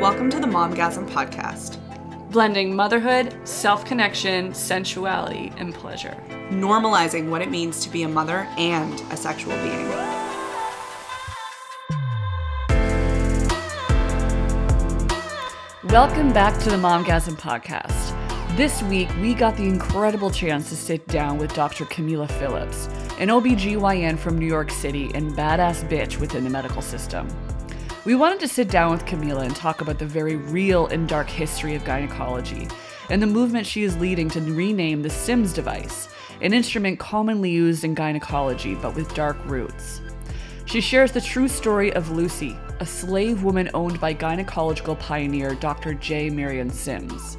Welcome to the Momgasm Podcast, blending motherhood, self connection, sensuality, and pleasure. normalizing what it means to be a mother and a sexual being. Welcome back to the Momgasm Podcast. This week, we got the incredible chance to sit down with Dr. Camila Phillips, an OBGYN from New York City and badass bitch within the medical system. We wanted to sit down with Camila and talk about the very real and dark history of gynecology and the movement she is leading to rename the SIMS device, an instrument commonly used in gynecology but with dark roots. She shares the true story of Lucy, a slave woman owned by gynecological pioneer Dr. J. Marion Sims,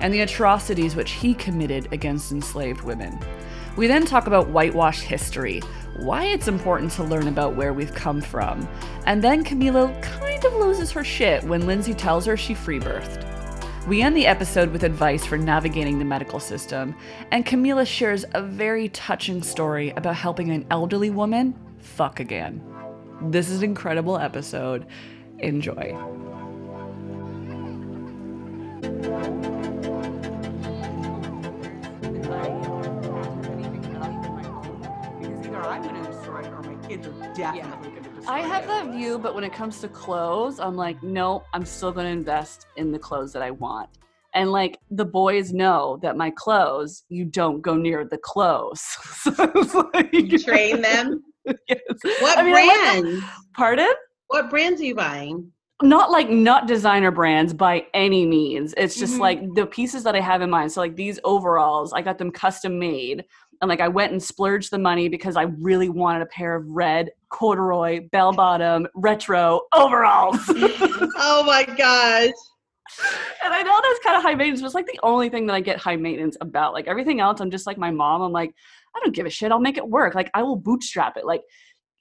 and the atrocities which he committed against enslaved women. We then talk about whitewash history, why it's important to learn about where we've come from, and then Camila kind of loses her shit when Lindsay tells her she free birthed. We end the episode with advice for navigating the medical system, and Camila shares a very touching story about helping an elderly woman fuck again. This is an incredible episode. Enjoy. Either I'm going to destroy it or my kids are definitely going to destroy I have it. that view, but when it comes to clothes, I'm like, no, I'm still going to invest in the clothes that I want. And like the boys know that my clothes, you don't go near the clothes. so like, You train them. Yes. What I mean, I like brands? Pardon? what brands are you buying? Not like not designer brands by any means. It's just Mhm. like the pieces that I have in mind. So like these overalls, I got them custom made. And like I went and splurged the money because I really wanted a pair of red corduroy bell bottom retro overalls. oh my gosh. and I know that's kind of high maintenance, but it's like the only thing that I get high maintenance about. Like everything else, I'm just like my mom. I'm like, I don't give a shit. I'll make it work. Like I will bootstrap it. Like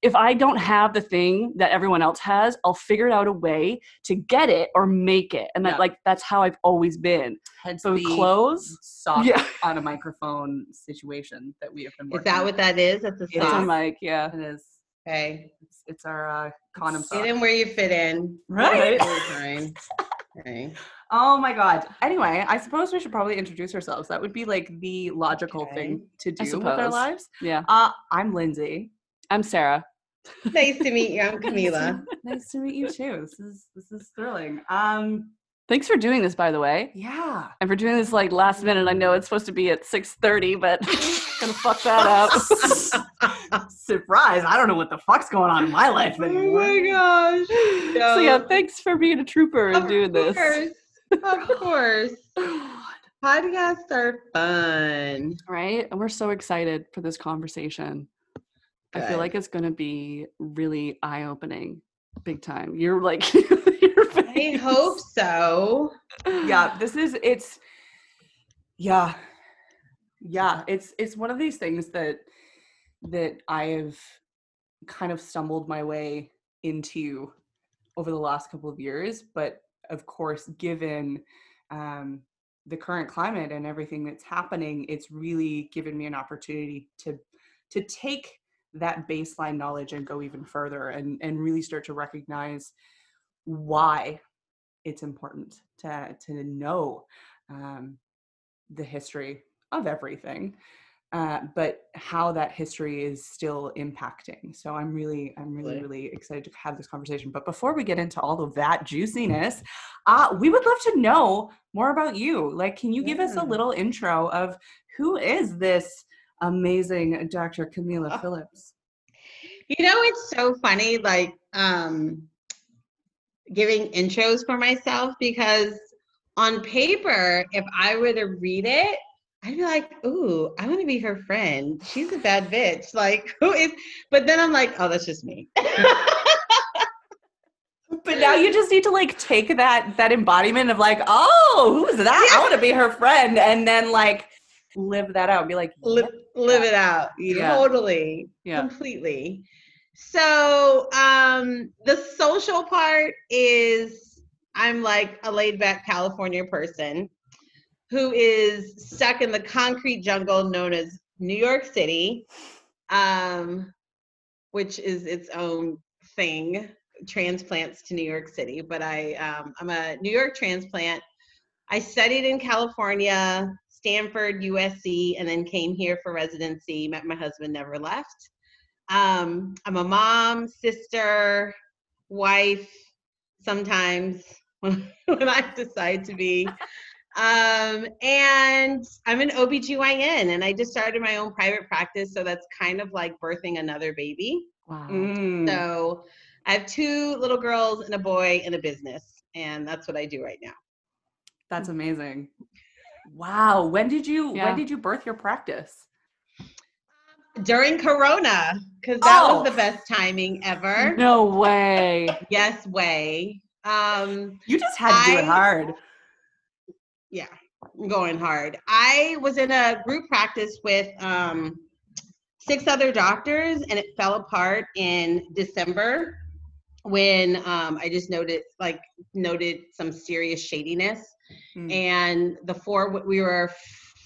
if I don't have the thing that everyone else has, I'll figure out a way to get it or make it. And that Yeah. like that's how I've always been. Hence So the clothes, soft yeah. on a microphone situation that we have been Is that on. what that is? That's a It It's sock. a mic, yeah. It is. Okay. It's, it's our uh, condom Get sock. in where you fit in. Right? Really fine. Okay. Oh my god. Anyway, I suppose we should probably introduce ourselves. That would be like the logical thing to do with our lives. Yeah. Uh, I'm Lindsay. I'm Sarah. Nice to meet you. I'm Camila. nice to meet you too. This is this is thrilling. Um, Thanks for doing this, by the way. yeah. And for doing this like last minute. I know it's supposed to be at 6:30, but gonna fuck that up. Surprise! I don't know what the fuck's going on in my life anymore. oh my gosh. so yeah, thanks for being a trooper and Of doing this. Of course. Of course. Podcasts are fun. Right? And we're so excited for this conversation. I feel like it's gonna be really eye-opening, big time. You're like I hope so. yeah this is it's yeah yeah it's it's one of these things that that i have kind of stumbled my way into over the last couple of years but of course given um the current climate and everything that's happening it's really given me an opportunity to to take that baseline knowledge and go even further and and really start to recognize why it's important to to know um, the history of everything uh, but how that history is still impacting. So i'm really i'm really really excited to have this conversation. But before we get into all of that juiciness uh, we would love to know more about you. Like can you give us a little intro of who is this amazing dr camila Oh. phillips You know, it's so funny, like um giving intros for myself because on paper, if I were to read it, I'd be like, ooh, I want to be her friend. She's a bad bitch. Like, who is but then I'm like, oh, that's just me. But now you just need to like take that that embodiment of like, oh, who's that? I want to be her friend, and then like live that out. Be like, live, live it out Yeah. totally Yeah. completely so um the social part is i'm like a laid back california person who is stuck in the concrete jungle known as new york city um which is its own thing transplants to New York City, but I um, I'm a New York transplant. I studied in California, Stanford, USC, and then came here for residency. Met my husband, never left. Um, I'm a mom, sister, wife, sometimes when, when I decide to be. Um, and I'm an OBGYN and I just started my own private practice. So that's kind of like birthing another baby. Wow. Mm. So I have two little girls and a boy and a business. And that's what I do right now. That's amazing. Wow. When did you Yeah. when did you birth your practice? During Corona, because that Oh. was the best timing ever. No way. Yes, way. Um, You just had to do it hard. yeah, I'm going hard. I was in a group practice with um, six other doctors, and it fell apart in December when um, I just noted like noted some serious shadiness. Mm. And the four we were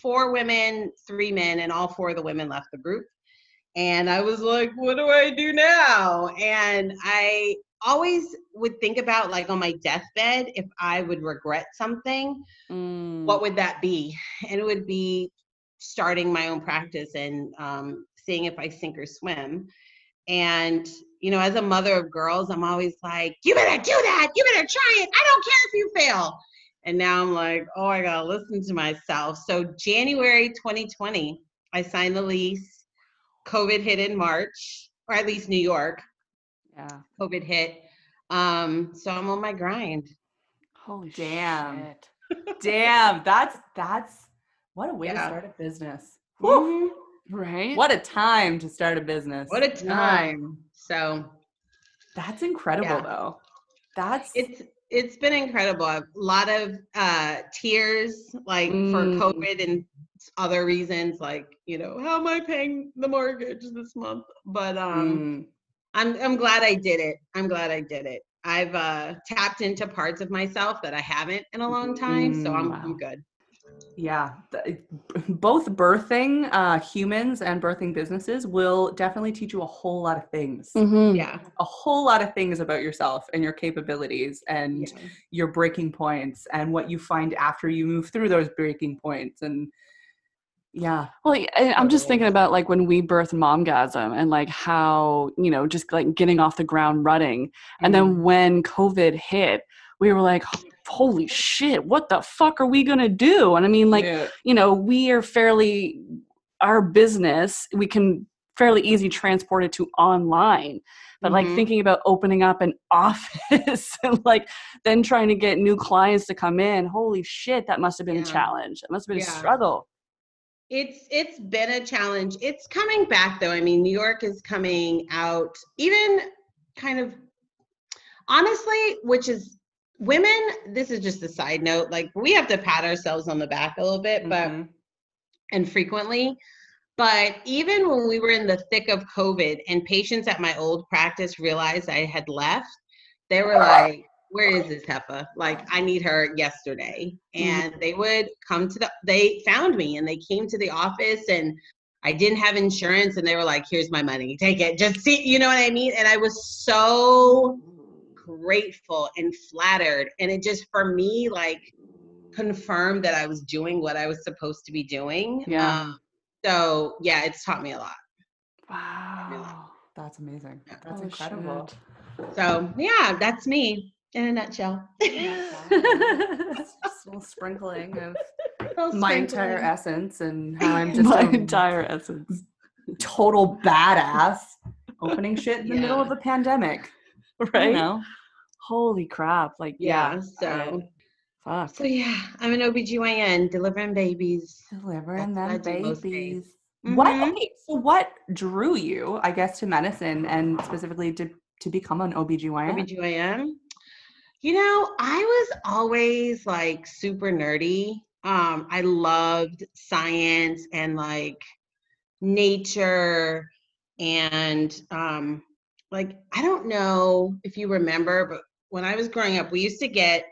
four women, three men, and all four of the women left the group. And I was like, what do I do now? And I always would think about like on my deathbed if I would regret something Mm. what would that be? And it would be starting my own practice and um, seeing if I sink or swim. And, you know, as a mother of girls, I'm always like, you better do that. You better try it. I don't care if you fail. And now I'm like, oh, I got to listen to myself. So, January 2020, I signed the lease. COVID hit in March, or at least New York. yeah. COVID hit. Um, so, I'm on my grind. Holy Damn. shit. Damn, that's that's what a way to start a business. Whew. Mhm. Right? What a time to start a business. What a time. So, That's incredible Yeah. though. That's it's it's been incredible. A lot of uh tears like for Mm. covid and other reasons like you know how am i paying the mortgage this month? But um mm, i'm i'm glad i did it. I'm glad i did it. I've uh tapped into parts of myself that i haven't in a long time so i'm Mm, wow. i'm good yeah. th- Both birthing uh, humans and birthing businesses will definitely teach you a whole lot of things. Mhm. yeah A whole lot of things about yourself and your capabilities and yeah. your breaking points and what you find after you move through those breaking points and yeah Well, and I'm just thinking about like when we birth Momgasm and like how, you know, just like getting off the ground running. And Mm. then when COVID hit, we were like, holy shit, what the fuck are we to do? And I mean, like, Yeah. you know, we are fairly, our business, we can fairly easy transport it to online. But like Mhm. thinking about opening up an office and like then trying to get new clients to come in, holy shit, that must have been a challenge. It must have been a struggle. It's it's been a challenge. It's coming back though. I mean, New York is coming out even kind of honestly, which is women, this is just a side note, like we have to pat ourselves on the back a little bit, but Mhm. and frequently. But even when we were in the thick of COVID and patients at my old practice realized I had left, they were like, Where is this Heffa? Like, I need her yesterday. And they would come to the, they found me and they came to the office and I didn't have insurance and they were like, Here's my money, take it. Just see, you know what I mean? And I was so grateful and flattered. And it just, for me, like, confirmed that I was doing what I was supposed to be doing. Yeah. Um, so yeah, it's taught me a lot. Wow. that's amazing that's Holy incredible shit. So yeah, that's me in a nutshell. Just a little sprinkling of Little my entire essence and how I'm just My entire essence. total badass opening shit in the middle of a pandemic. Right? You know? Holy crap. Like, yeah. Yeah, so Fuck. so yeah, I'm an OBGYN delivering babies. Delivering That's them I do most days. babies. What Mhm. okay, so what drew you, I guess, to medicine and specifically to to become an OBGYN? OBGYN. You know, I was always like super nerdy. Um, I loved science and like nature and um like I don't know if you remember, but when I was growing up, we used to get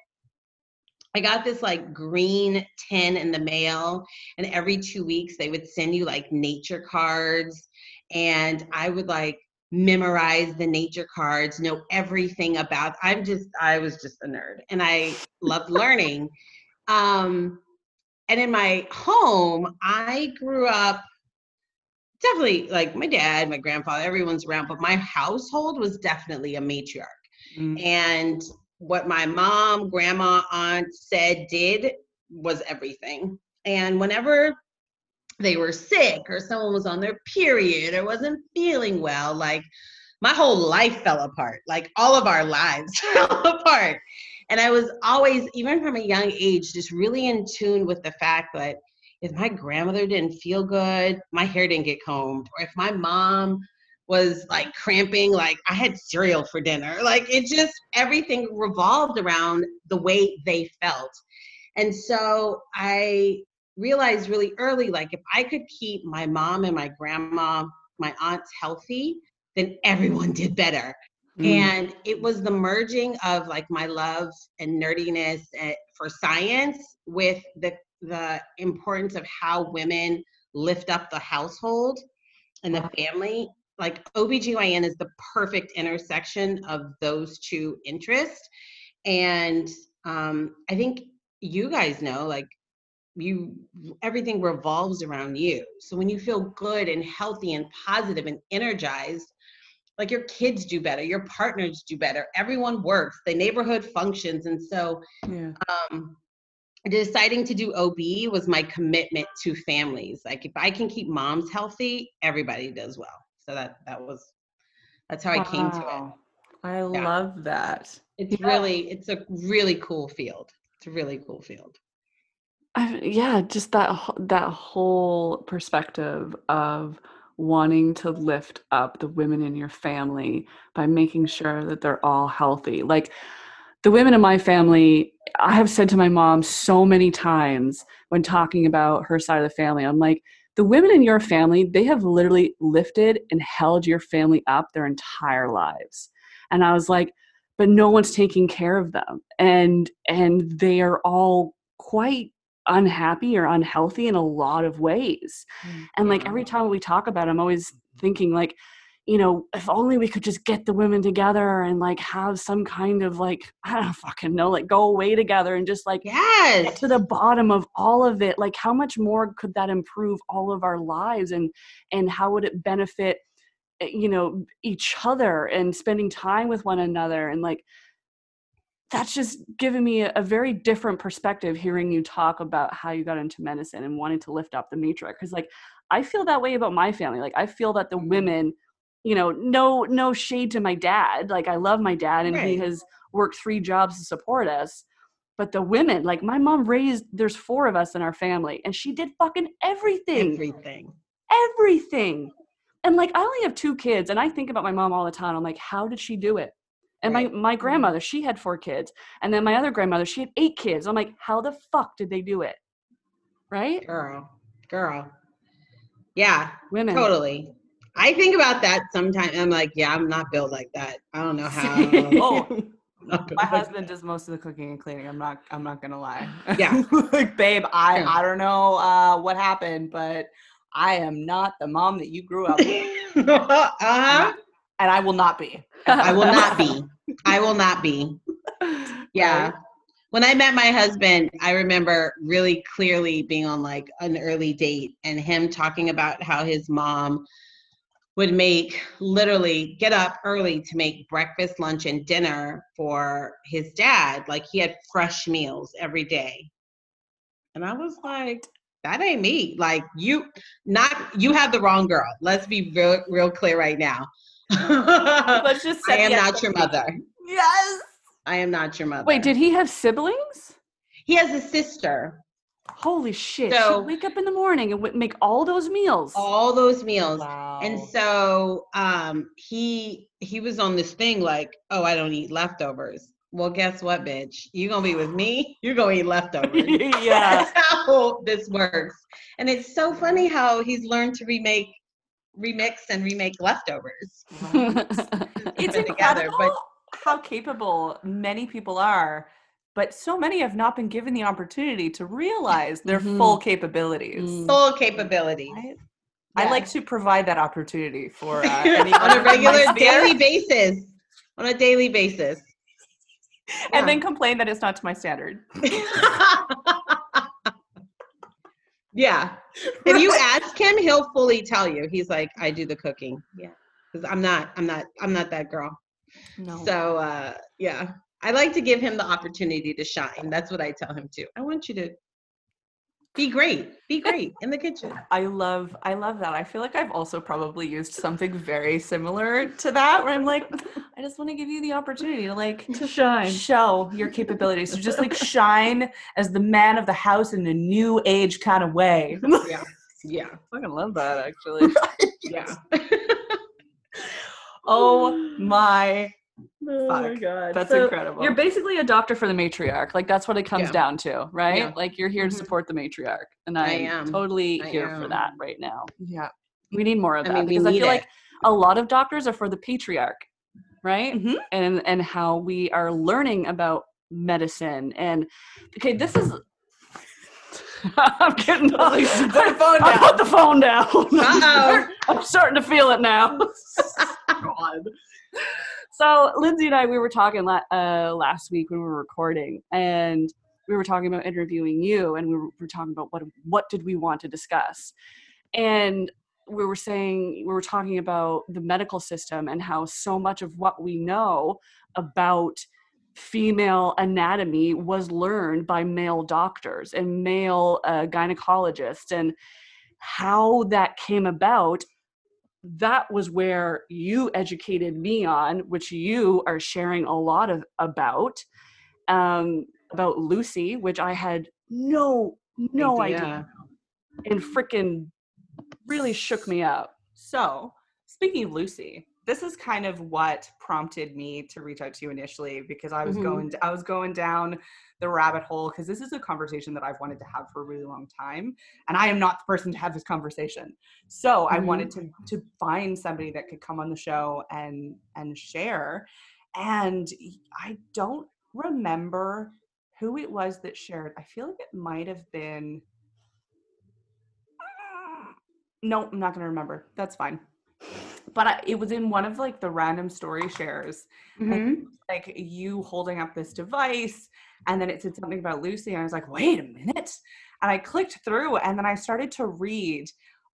I got this like green tin in the mail, and every two weeks they would send you like nature cards, and I would like memorize the nature cards, know everything about. I'm just, I was just a nerd and I loved learning. Um, and in my home, I grew up definitely like my dad, my grandfather, everyone's around, but my household was definitely a matriarch. Mm. And what my mom, grandma, aunt said, did was everything. And whenever they were sick or someone was on their period or wasn't feeling well, like my whole life fell apart. Like all of our lives fell apart. And I was always, even from a young age, just really in tune with the fact that if my grandmother didn't feel good, my hair didn't get combed, or if my mom was like cramping, like I had cereal for dinner. Like it just everything revolved around the way they felt. And so I realized really early like if I could keep my mom and my grandma, my aunts healthy, then everyone did better. Mm. And it was the merging of like my love and nerdiness eh, for science with the the importance of how women lift up the household and the family like OBGYN is the perfect intersection of those two interests. And um, I think you guys know, like, you everything revolves around you. So when you feel good and healthy and positive and energized, like your kids do better, your partners do better, everyone works, the neighborhood functions. And so yeah. um, deciding to do OB was my commitment to families. Like if I can keep moms healthy, everybody does well. So that that was that's how I came to it. I yeah. love that. It's yeah. really it's a really cool field. It's a really cool field. I, yeah, just that that whole perspective of wanting to lift up the women in your family by making sure that they're all healthy. Like the women in my family, I have said to my mom so many times when talking about her side of the family, I'm like, the women in your family, they have literally lifted and held your family up their entire lives. And I was like, but no one's taking care of them. And and they are all quite unhappy or unhealthy in a lot of ways. Mm-hmm. And like every time we talk about it, I'm always thinking like you know, if only we could just get the women together and like have some kind of like, I don't fucking know, like go away together and just like yes. get to the bottom of all of it. Like how much more could that improve all of our lives and and how would it benefit eh, you know each other and spending time with one another and like that's just given me a, a, very different perspective hearing you talk about how you got into medicine and wanting to lift up the matriarch because like i feel that way about my family like i feel that the mm-hmm. women you know no no shade to my dad like i love my dad and right. he has worked three jobs to support us but the women like my mom raised there's four of us in our family and she did fucking everything everything. everything and like i only have two kids and i think about my mom all the time i'm like how did she do it? And right. my my mm-hmm. grandmother she had four kids and then my other grandmother she had eight kids i'm like how the fuck did they do it? Right? Girl girl. Yeah women. totally I think about that sometimes. I'm like, yeah, I'm not built like that. I don't know how. oh, my husband does most of the cooking and cleaning. I'm not. I'm not gonna lie. Yeah, like, babe, I yeah. I don't know uh, what happened, but I am not the mom that you grew up with. uh-huh. And I will not be. I will not be. I will not be. Yeah. When I met my husband, I remember really clearly being on like an early date and him talking about how his mom would make literally get up early to make breakfast, lunch, and dinner for his dad. Like he had fresh meals every day. And I was like, that ain't me. Like you not you have the wrong girl. Let's be real real clear right now. Let's just say I am not your mother. Yes. I am not your mother. Wait, did he have siblings? He has a sister. Holy shit. So wake up in the morning and make all those meals. All those meals. Wow. And so um he he was on this thing like, oh, I don't eat leftovers. Well, guess what, bitch? You gonna be with me? You're gonna eat leftovers. yeah. That's how this works. And it's so funny how he's learned to remake remix and remake leftovers. it's incredible together, but how capable many people are but so many have not been given the opportunity to realize their mm-hmm. full capabilities. Mm. Full capabilities. Right? I Yeah. like to provide that opportunity for uh, on a regular daily basis. On a daily basis. and then complain that it's not to my standard. yeah. If you ask him, he'll fully tell you. He's like, I do the cooking. Yeah. Because I'm not, I'm not, I'm not that girl. No. So uh yeah. I like to give him the opportunity to shine. That's what I tell him too. I want you to be great. Be great in the kitchen. I love I love that. I feel like I've also probably used something very similar to that where I'm like, I just want to give you the opportunity to like To shine. show your capabilities. So just like shine as the man of the house in a new age kind of way. Yeah. Yeah. fucking love that actually. Yeah. oh my Oh my god. That's So incredible. You're basically a doctor for the matriarch. Like that's what it comes Yeah. down to, right? Yeah. Like you're here to Mhm. support the matriarch. And I I'm totally I here for that right now. yeah. We need more of I that mean, because I feel it. like a lot of doctors are for the patriarch, right? Mhm. And and how we are learning about medicine and okay, this is I'm getting Put the phone I put the phone down. Uh-oh. I'm starting to feel it now. God. So Lindsay and I, we were talking la- uh, last week when we were recording, and we were talking about interviewing you, and we were, we were talking about what what did we want to discuss, and we were saying we were talking about the medical system and how so much of what we know about female anatomy was learned by male doctors and male uh, gynecologists and how that came about that was where you educated me on which you are sharing a lot of about um, about lucy which i had no no idea, and freaking really shook me up So, speaking of Lucy, this is kind of what prompted me to reach out to you initially because I was Mhm. going I was going down the rabbit hole because this is a conversation that I've wanted to have for a really long time and I am not the person to have this conversation. So, I Mhm. wanted to to find somebody that could come on the show and and share and I don't remember who it was that shared. I feel like it might have been no, I'm not going to remember. That's fine. But I, it was in one of like the random story shares, Mhm. like you holding up this device, and then it said something about Lucy, and I was like, wait a minute. And I clicked through, and then I started to read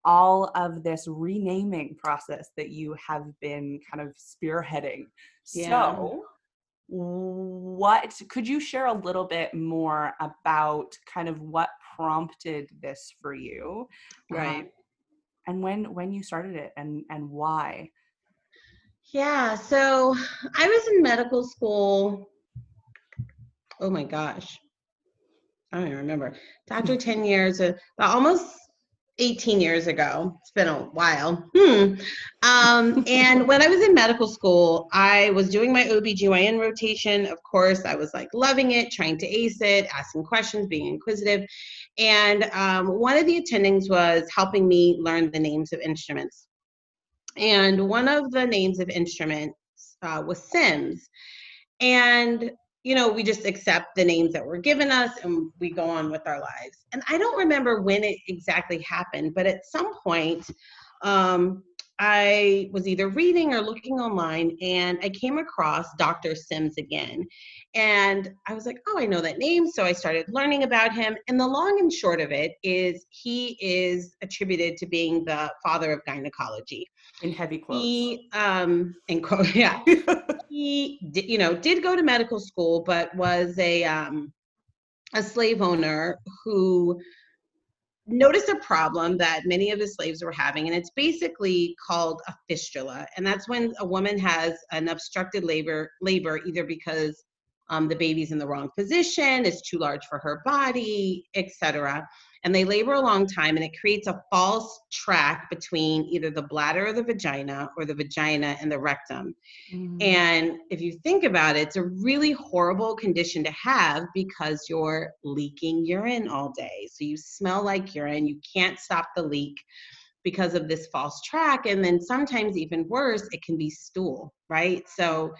all of this renaming process that you have been kind of spearheading. Yeah. So, what could you share a little bit more about kind of what prompted this for you? um, Right. and when when you started it and and why Yeah, so I was in medical school. Oh my gosh. I don't even remember. After 10 years, uh, almost 18 years ago. It's been a while. Hmm. Um, and when I was in medical school, I was doing my OBGYN rotation. Of course, I was like loving it, trying to ace it, asking questions, being inquisitive. And um, one of the attendings was helping me learn the names of instruments. And one of the names of instruments uh, was Sims. And, you know, we just accept the names that were given us and we go on with our lives. And I don't remember when it exactly happened, but at some point, um, I was either reading or looking online and I came across Dr. Sims again. And I was like, oh, I know that name. So I started learning about him. And the long and short of it is he is attributed to being the father of gynecology. in heavy clothes He, um, in quote, yeah, he, did, you know, did go to medical school, but was a, um, a slave owner who noticed a problem that many of the slaves were having, and it's basically called a fistula, and that's when a woman has an obstructed labor, labor either because um, the baby's in the wrong position, it's too large for her body, etc. And they labor a long time, and it creates a false track between either the bladder or the vagina, or the vagina and the rectum. Mm-hmm. And if you think about it, it's a really horrible condition to have because you're leaking urine all day. So you smell like urine, you can't stop the leak because of this false track. And then sometimes, even worse, it can be stool, right? So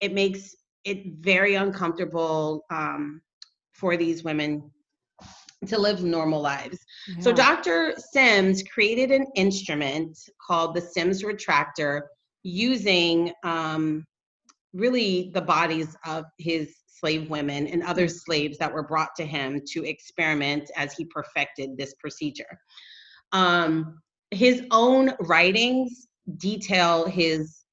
it makes it very uncomfortable um, for these women to live normal lives. So Dr. Sims created an instrument called the Sims retractor using um, really the bodies of his slave women and other slaves that were brought to him to experiment as he perfected this procedure. Um, his own writings detail his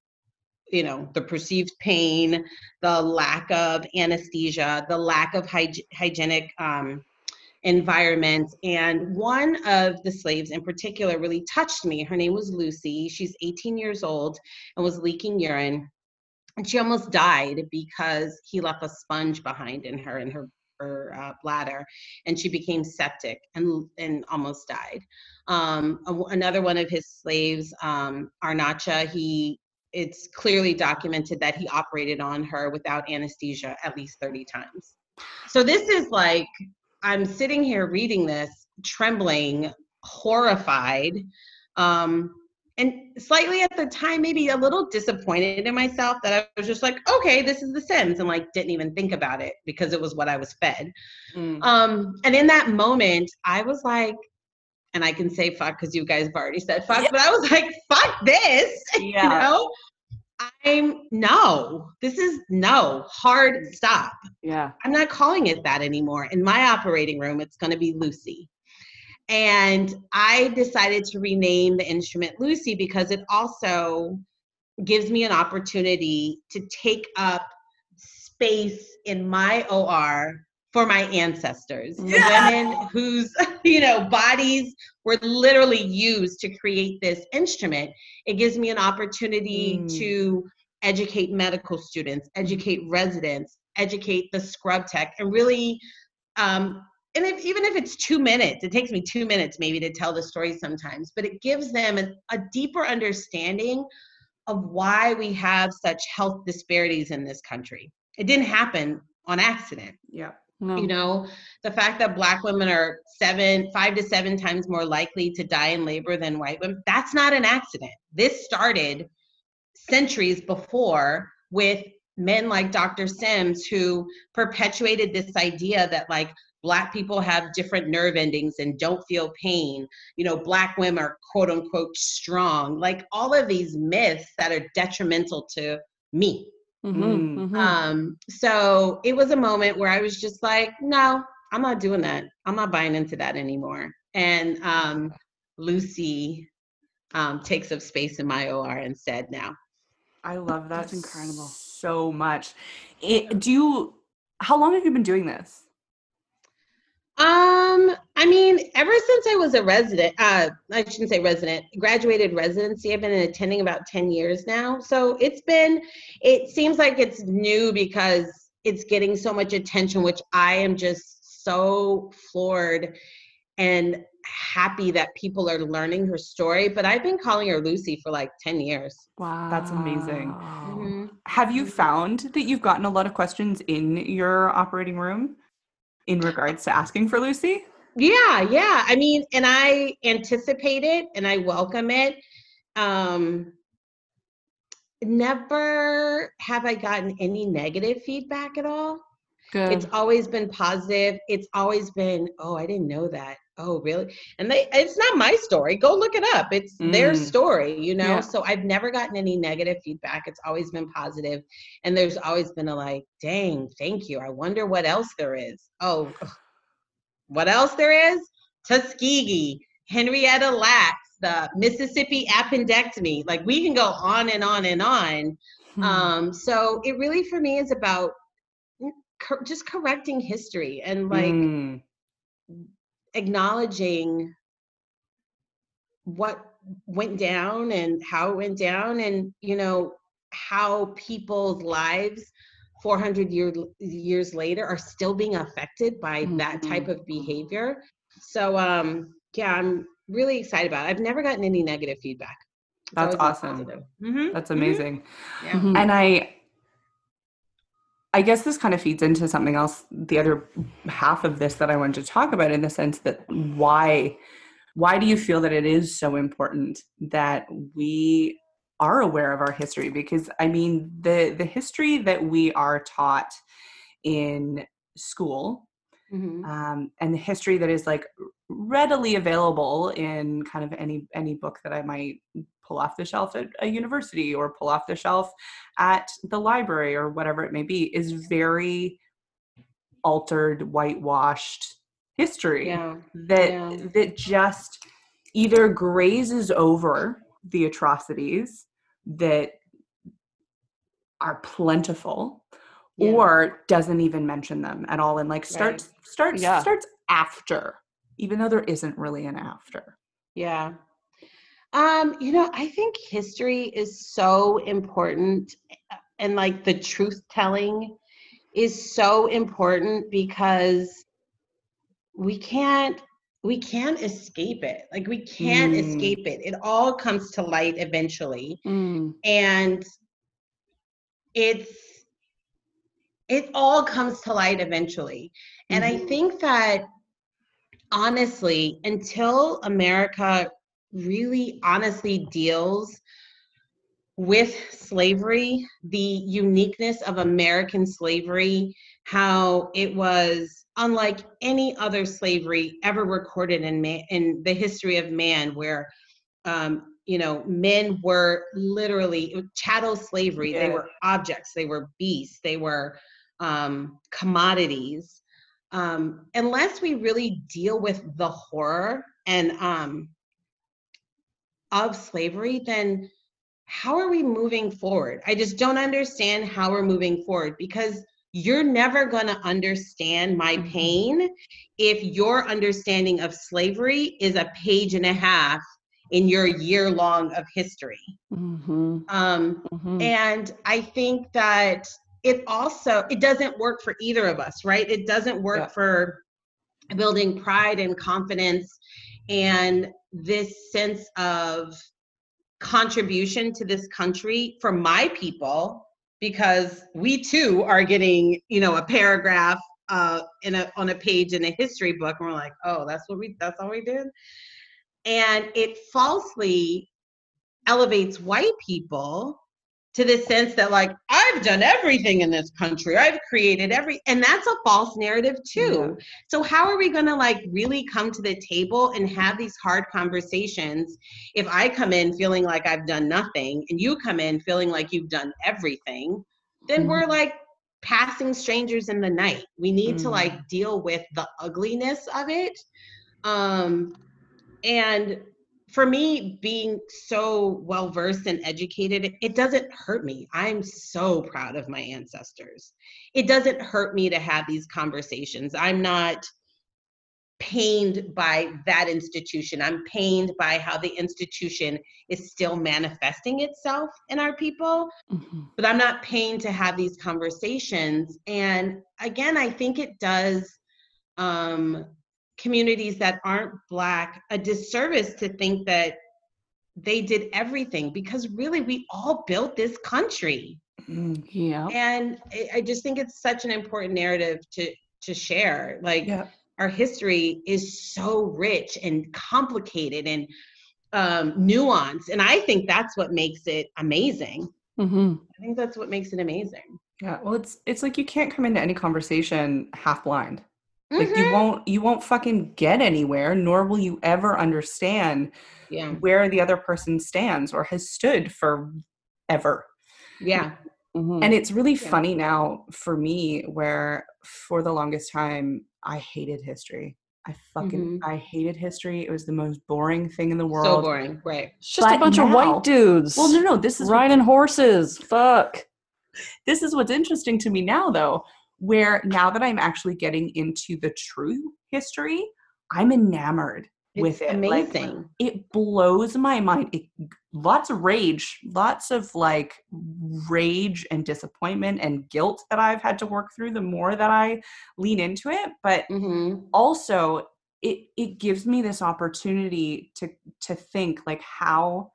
you know the perceived pain the lack of anesthesia the lack of hyg- hygienic um, environment and one of the slaves in particular really touched me. Her name was lucy. She's 18 years old and was leaking urine. And she almost died because he left a sponge behind in her in her her uh, bladder and she became septic and and almost died. Um, another one of his slaves um, Anarcha he it's clearly documented that he operated on her without anesthesia at least 30 times. So this is like i'm sitting here reading this trembling horrified um, and slightly at the time maybe a little disappointed in myself that i was just like okay this is the sims and like didn't even think about it because it was what i was fed Mm. um and in that moment i was like and i can say fuck because you guys have already said fuck Yeah. but i was like fuck this you know i'm no this is no hard stop Yeah. I'm not calling it that anymore. In my operating room, it's going to be Lucy. And I decided to rename the instrument Lucy because it also gives me an opportunity to take up space in my OR for my ancestors, the Yeah. women whose you know bodies were literally used to create this instrument. It gives me an opportunity Mm. to educate medical students, educate residents, educate the scrub tech, and really, um, and if, even if it's two minutes, it takes me two minutes maybe to tell the story sometimes, but it gives them a, a deeper understanding of why we have such health disparities in this country. It didn't happen on accident Yeah. No. you know the fact that black women are seven five to seven times more likely to die in labor than white women that's not an accident. This started centuries before with men like dr sims who perpetuated this idea that like black people have different nerve endings and don't feel pain. You know black women are quote unquote strong. Like all of these myths that are detrimental to me Mhm, Mm. mhm. um, so it was a moment where I was just like, no, I'm not doing that. I'm not buying into that anymore. And um, Lucy um, takes up space in my OR instead now. I love that That's incredible. so much. It, do you? How long have you been doing this? Um, I mean, ever since I was a resident, uh, I shouldn't say resident, graduated residency, I've been attending about 10 years now. So it's been, it seems like it's new because it's getting so much attention, which I am just so floored and happy that people are learning her story. But I've been calling her Lucy for like 10 years. wow. That's amazing. Mhm. Have you found that you've gotten a lot of questions in your operating room in regards to asking for Lucy? Yeah, yeah. I mean, and I anticipate it and I welcome it. Um never have I gotten any negative feedback at all. Good. It's always been positive. It's always been, oh, I didn't know that. Oh, really? And they it's not my story. Go look it up. It's their Mm. story, you know? Yeah. So I've never gotten any negative feedback. It's always been. And there's always been a like, dang, thank you. I wonder what else there is. Oh, what else there is? Tuskegee, Henrietta Lacks, the Mississippi appendectomy. Like we can go on and on and on. Hmm. Um, so it really for me is about cor- just correcting history and like Mm. Acknowledging what went down and how it went down and you know how people's lives 400 year, years later are still being affected by that type of behavior so um yeah i'm really excited about it i've never gotten any negative feedback It's That's awesome. Mhm, That's mhm, amazing. yeah. Mhm. And I I guess this kind of feeds into something else, the other half of this that I wanted to talk about in the sense that why why do you feel that it is so important that we are aware of our history? Because I mean the the history that we are taught in school Mhm. um, and the history that is like readily available in kind of any any book that I might pull off the shelf at a university or pull off the shelf at the library or whatever it may be is very altered, whitewashed history Yeah. that Yeah. that just either grazes over the atrocities that are plentiful Yeah. or doesn't even mention them at all and like starts starts Yeah. starts after even though there isn't really an after Yeah. Um, you know, I think history is so important uh, and like the truth telling is so important because we can't we can't escape it. Like we can't Mm. escape it. It all comes to light eventually. Mm. And it's it all comes to light eventually. And I Mhm. think that honestly, until America really honestly deals with slavery, the uniqueness of American slavery, how it was unlike any other slavery ever recorded in man, in the history of man, where um, you know men were literally chattel slavery. They were objects. They were beasts. They were um, commodities. Um, unless we really deal with the horror and um, of slavery, then how are we moving forward? I just don't understand how we're moving forward because you're never going to understand my Mhm. pain if your understanding of slavery is a page and a half in your year long of history. Mhm. Um, Mhm. and i think that it also it doesn't work for either of us right it doesn't work Yeah. for building pride and confidence and this sense of contribution to this country for my people because we too are getting you know a paragraph uh in a on a page in a history book and we're like oh that's what we that's all we did? And it falsely elevates white people to the sense that like i've done everything in this country. I've created every and that's a false narrative too. So how are we going to like really come to the table and have these hard conversations if i come in feeling like i've done nothing and you come in feeling like you've done everything then we're like passing strangers in the night. We need to Mm. like deal with the ugliness of it. Um and for me being so well versed and educated it doesn't hurt me. I'm so proud of my ancestors. It doesn't hurt me to have these conversations. I'm not pained by that institution. I'm pained by how the institution is still manifesting itself in our people. Mhm. but i'm not pained to have these conversations. And again i think it does um communities that aren't black a disservice to think that they did everything because really we all built this country. Mm, Yeah. and I- just think it's such an important narrative to to share. Like yeah. our history is so rich and complicated and um nuanced and i think that's what makes it amazing. Mhm. i think that's what makes it amazing. Yeah well it's it's like you can't come into any conversation half blind like you won't you won't fucking get anywhere nor will you ever understand yeah where the other person stands or has stood for ever yeah Mhm. and it's really Yeah. funny now for me where for the longest time i hated history i fucking Mhm. i hated history it was the most boring thing in the world so boring right It's just a but bunch of white dudes. well no no this is what- riding horses. Fuck. this is what's interesting to me now though where now that i'm actually getting into the true history i'm enamored with It's it Like, amazing it blows my mind it, lots of rage lots of like rage and disappointment and guilt that i've had to work through the more that i lean into it but hmm also it it gives me this opportunity to to think like how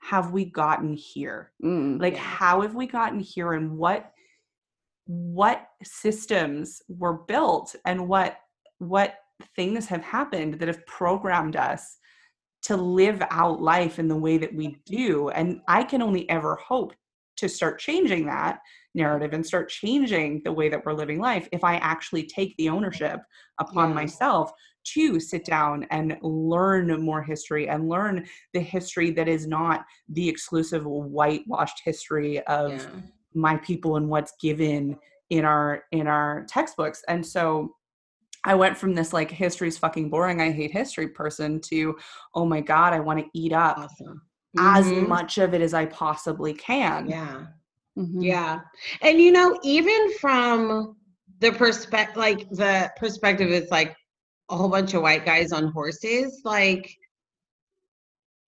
have we gotten here Mm. like Yeah. how have we gotten here and what what systems were built and what what things have happened that have programmed us to live out life in the way that we do and i can only ever hope to start changing that narrative and start changing the way that we're living life if I actually take the ownership upon Yeah. myself to sit down and learn more history and learn the history that is not the exclusive whitewashed history of Yeah. My people and what's given in our in our textbooks and so i went from this like history's fucking boring i hate history person to oh my god i want to eat up Awesome. as Mhm. much of it as i possibly can Yeah. Mhm. Yeah. And you know, even from the perspective like the perspective is like a whole bunch of white guys on horses, like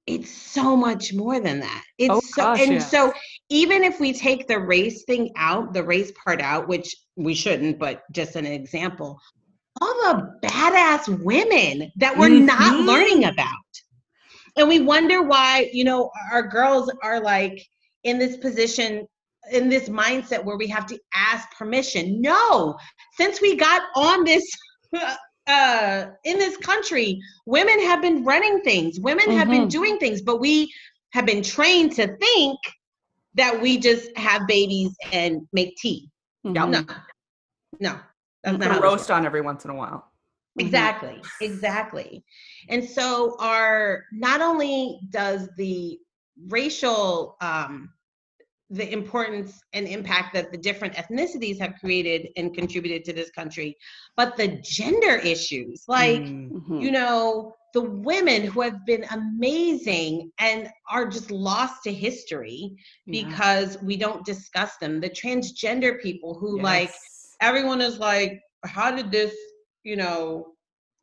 it's so much more than that. It's Oh, so gosh, and yeah. so even if we take the race thing out, the race part out, which we shouldn't, but just an example, all the badass women that we're not Mhm. learning about. And we wonder why, you know, our girls are like in this position in this mindset where we have to ask permission. No, since we got on this uh in this country, women have been running things. Women have been Mhm. doing things, but we have been trained to think that we just have babies and make tea. Mhm. No. No. That's not Put how a this roast on every once in a while Exactly, exactly. And so our not only does the racial um the importance and impact that the different ethnicities have created and contributed to this country, but the gender issues, like Mm. Mhm. you know, the women who have been amazing and are just lost to history Yeah. because we don't discuss them. The transgender people who like everyone is like, how did this, you know,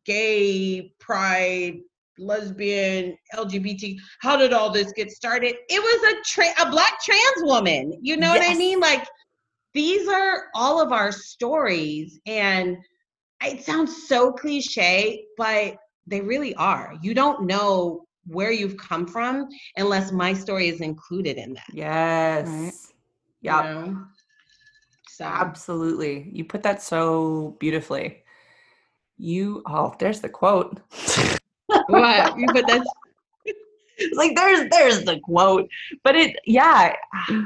gay pride, lesbian, LGBT, how did all this get started? It was a tra- a black trans woman. You know what I mean? Like these are all of our stories and it sounds so cliche, but they really are. You don't know where you've come from unless my story is included in that. yes Right. yeah You know? So Absolutely. You put that so beautifully. You oh, there's the quote. what? You put that It's like there's there's the quote. But it yeah.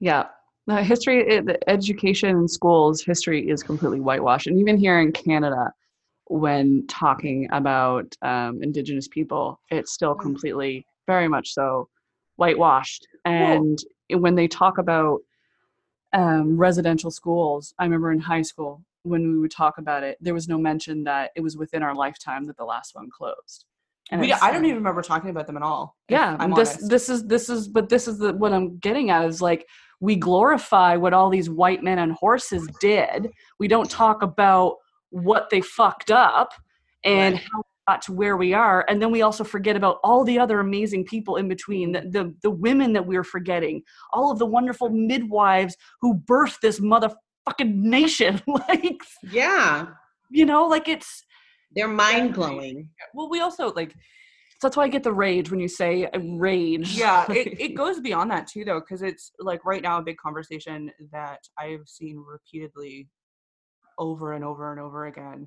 Yeah. No, history, the education in schools, history is completely whitewashed. And even here in Canada, when talking about um, Indigenous people, it's still Mm. completely, very much so, whitewashed. And when they talk about um, residential schools, I remember in high school when we would talk about it, there was no mention that it was within our lifetime that the last one closed. And We, I don't even remember talking about them at all. yeah I'm this honest. this is this is but this is the what i'm getting at is like we glorify what all these white men and horses did we don't talk about what they fucked up and Right. how we got to where we are and then we also forget about all the other amazing people in between the, the the women that we're forgetting all of the wonderful midwives who birthed this motherfucking nation like Yeah. you know like it's They're mind blowing. well, we also like so that's why i get the rage when you say uh, rage yeah it, it goes beyond that too though because it's like right now a big conversation that i've seen repeatedly over and over and over again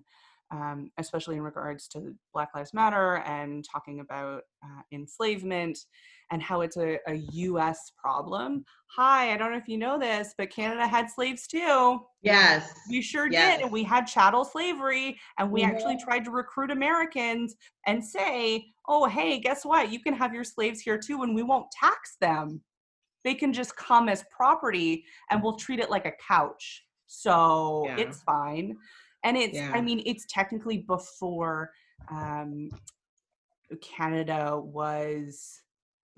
um, especially in regards to black lives matter and talking about uh, enslavement and how it's a, a us problem hi i don't know if you know this but canada had slaves too Yes. we sure Yes. did and we had chattel slavery and we Mhm. actually tried to recruit americans and say oh hey guess what you can have your slaves here too and we won't tax them they can just come as property and we'll treat it like a couch so Yeah. it's fine and it's Yeah. i mean it's technically before um canada was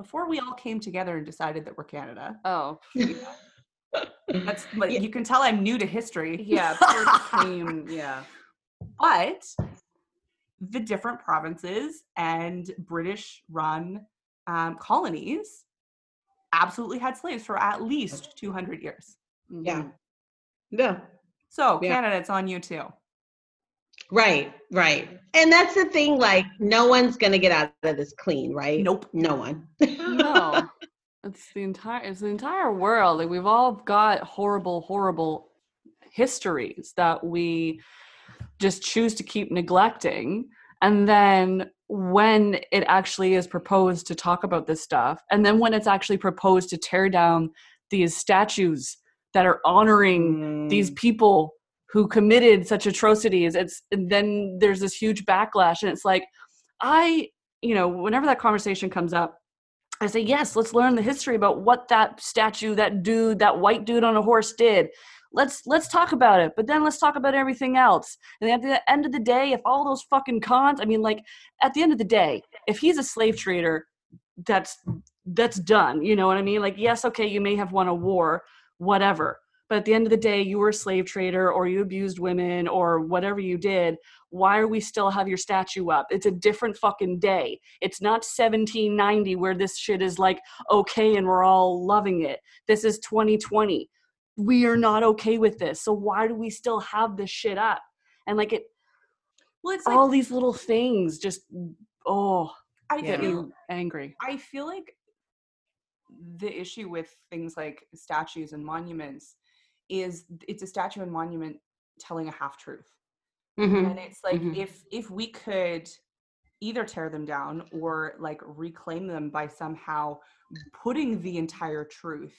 before we all came together and decided that we're canada oh that's like Yeah. you can tell i'm new to history yeah it came yeah but the different provinces and British run um, colonies absolutely had slaves for at least 200 years. Yeah. Yeah. So, Yeah. Canada, it's on you too. Right. Right. And that's the thing. Like, no one's gonna get out of this clean, right? Nope. No one. no it's the entire it's the entire world like we've all got horrible horrible histories that we just choose to keep neglecting and then when it actually is proposed to talk about this stuff and then when it's actually proposed to tear down these statues that are honoring these Mm. people who committed such atrocities it's and then there's this huge backlash and it's like i you know whenever that conversation comes up i say yes let's learn the history about what that statue that dude that white dude on a horse did. Let's let's talk about it but then let's talk about everything else. And at the end of the day if all those fucking cons i mean like at the end of the day if he's a slave trader that's that's done you know what i mean? Like yes okay you may have won a war whatever but at the end of the day you were a slave trader or you abused women or whatever you did why are we still have your statue up? It's a different fucking day. It's not 1790 where this shit is like okay and we're all loving it. This is 2020 we are not okay with this. So why do we still have this shit up? And like it Well, it's like all these little things just oh I get feel me angry. I feel like the issue with things like statues and monuments is it's a statue and monument telling a half truth. Mhm. And it's like Mhm. if if we could either tear them down or like reclaim them by somehow putting the entire truth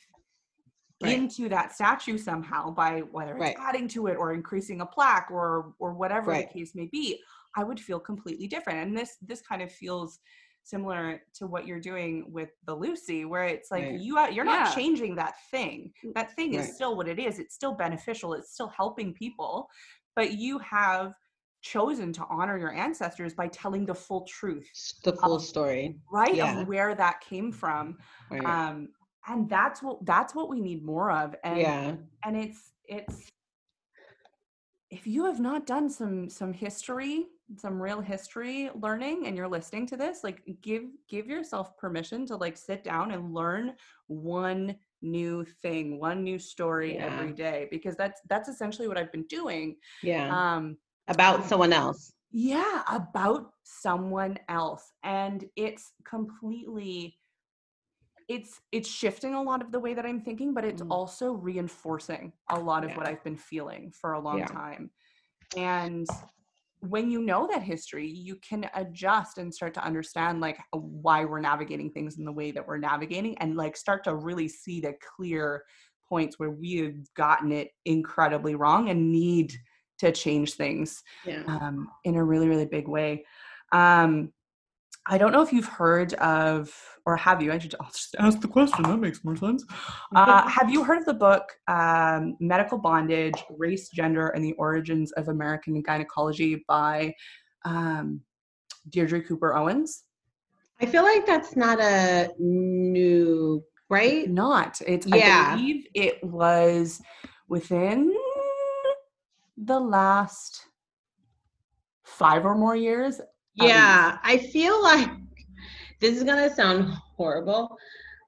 Right. into that statue somehow by whether it's Right. adding to it or increasing a plaque or or whatever Right. the case may be i would feel completely different and this this kind of feels similar to what you're doing with the lucy where it's like Right. you are, you're not Yeah. changing that thing that thing is still what it is it's still beneficial it's still helping people but you have chosen to honor your ancestors by telling the full truth the full Um, story. right Yeah. of where that came from Right. um and that's what that's what we need more of and yeah. and it's it's if you have not done some some history some real history learning and you're listening to this like give give yourself permission to like sit down and learn one new thing one new story Yeah. every day because that's that's essentially what i've been doing Yeah. um About someone else. yeah about someone else and it's completely it's it's shifting a lot of the way that i'm thinking but it's Mm. also reinforcing a lot of what i've been feeling for a long Yeah. time and when you know that history you can adjust and start to understand like why we're navigating things in the way that we're navigating and like start to really see the clear points where we have gotten it incredibly wrong and need to change things Yeah. um, in a really really big way um, i don't know if you've heard of or have you i should I'll just ask the question that makes more sense. uh, have you heard of the book um, medical bondage race gender and the origins of american gynecology by um, deirdre cooper owens? I feel like that's not a new, right? not. It's Yeah. i believe it was within the last five or more years Yeah, I feel like this is gonna sound horrible,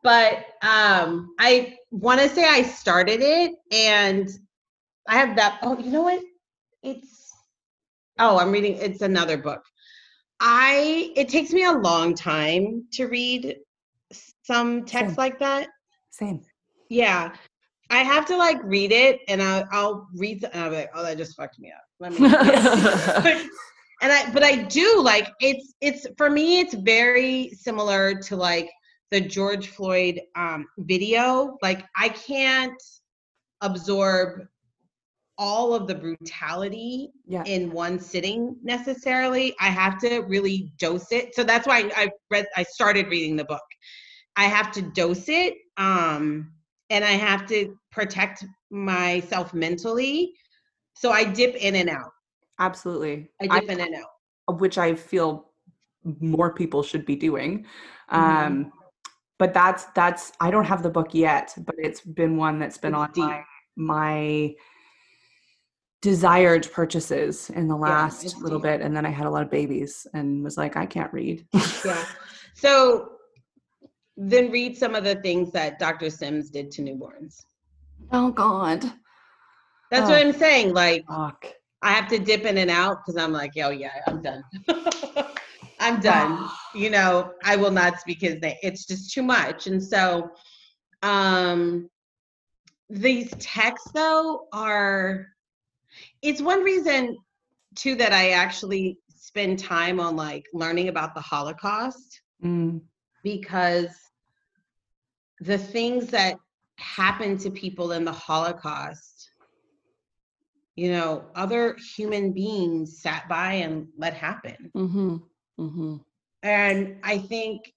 but um, I want to say I started it, and I have that. Oh, you know what? It's oh, I'm reading. It's another book. I it takes me a long time to read some text Same. like that. same Yeah. I have to like read it and I'll, I'll read the, and I'll be like, oh, that just fucked me up. Let me. and I, but I do like it's, it's for me, it's very similar to like the George Floyd um, video. Like I can't absorb all of the brutality yeah in one sitting necessarily. I have to really dose it. So that's why I read I started reading the book. I have to dose it um and I have to protect myself mentally. So I dip in and out. Absolutely I dip in and out. which I feel more people should be doing. Mhm. Um, but that's that's I don't have the book yet, but it's been one that's been It's on deep. my my desired purchases in the last it's little deep. bit, and then I had a lot of babies and was like, I can't read. Yeah. So then read some of the things that Dr. Sims did to newborns. oh God, That's Oh. what I'm saying. Like fuck. I have to dip in and out because I'm like, oh yeah, I'm done. I'm done. you know, I will not speak his name. It's just too much. And so um these texts though are it's one reason too that I actually spend time on like learning about the Holocaust Mm, because the things that happened to people in the Holocaust, you know, other human beings sat by and let happen. Mm-hmm. Mm-hmm. And I think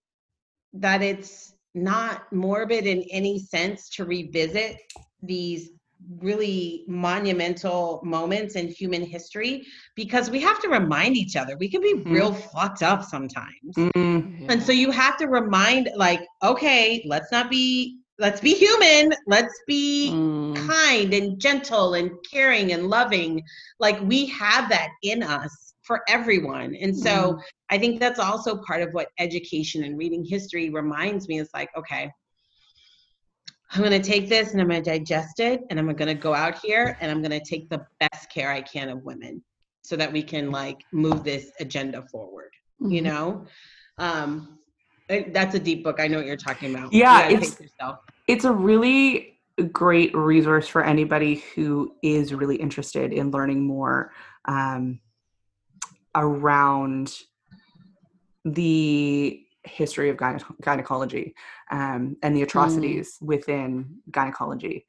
that it's not morbid in any sense to revisit these really monumental moments in human history because we have to remind each other we can be Mhm. real fucked up sometimes Mm. and so you have to remind like okay let's not be let's be human let's be Mm. kind and gentle and caring and loving like we have that in us for everyone and so Mm. i think that's also part of what education and reading history reminds me is like okay i'm going to take this and i'm going to digest it and i'm going to go out here and i'm going to take the best care i can of women so that we can like move this agenda forward you Mhm. know um that's a deep book. I know what you're talking about. Yeah, it's- it's a really great resource for anybody who is really interested in learning more um, around the history of gyne- gynecology um, and the atrocities within gynecology.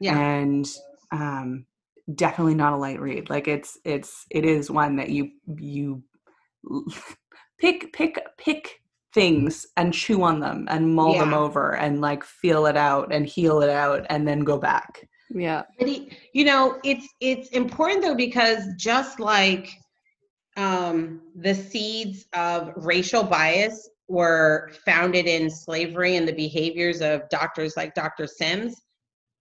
Yeah. And um, definitely not a light read. Like it's it's it is one that you you pick pick pick things and chew on them and mull them over and like feel it out and heal it out and then go back Yeah. But he, you know, it's it's important though because just like um, the seeds of racial bias were founded in slavery and the behaviors of doctors like Dr. Sims,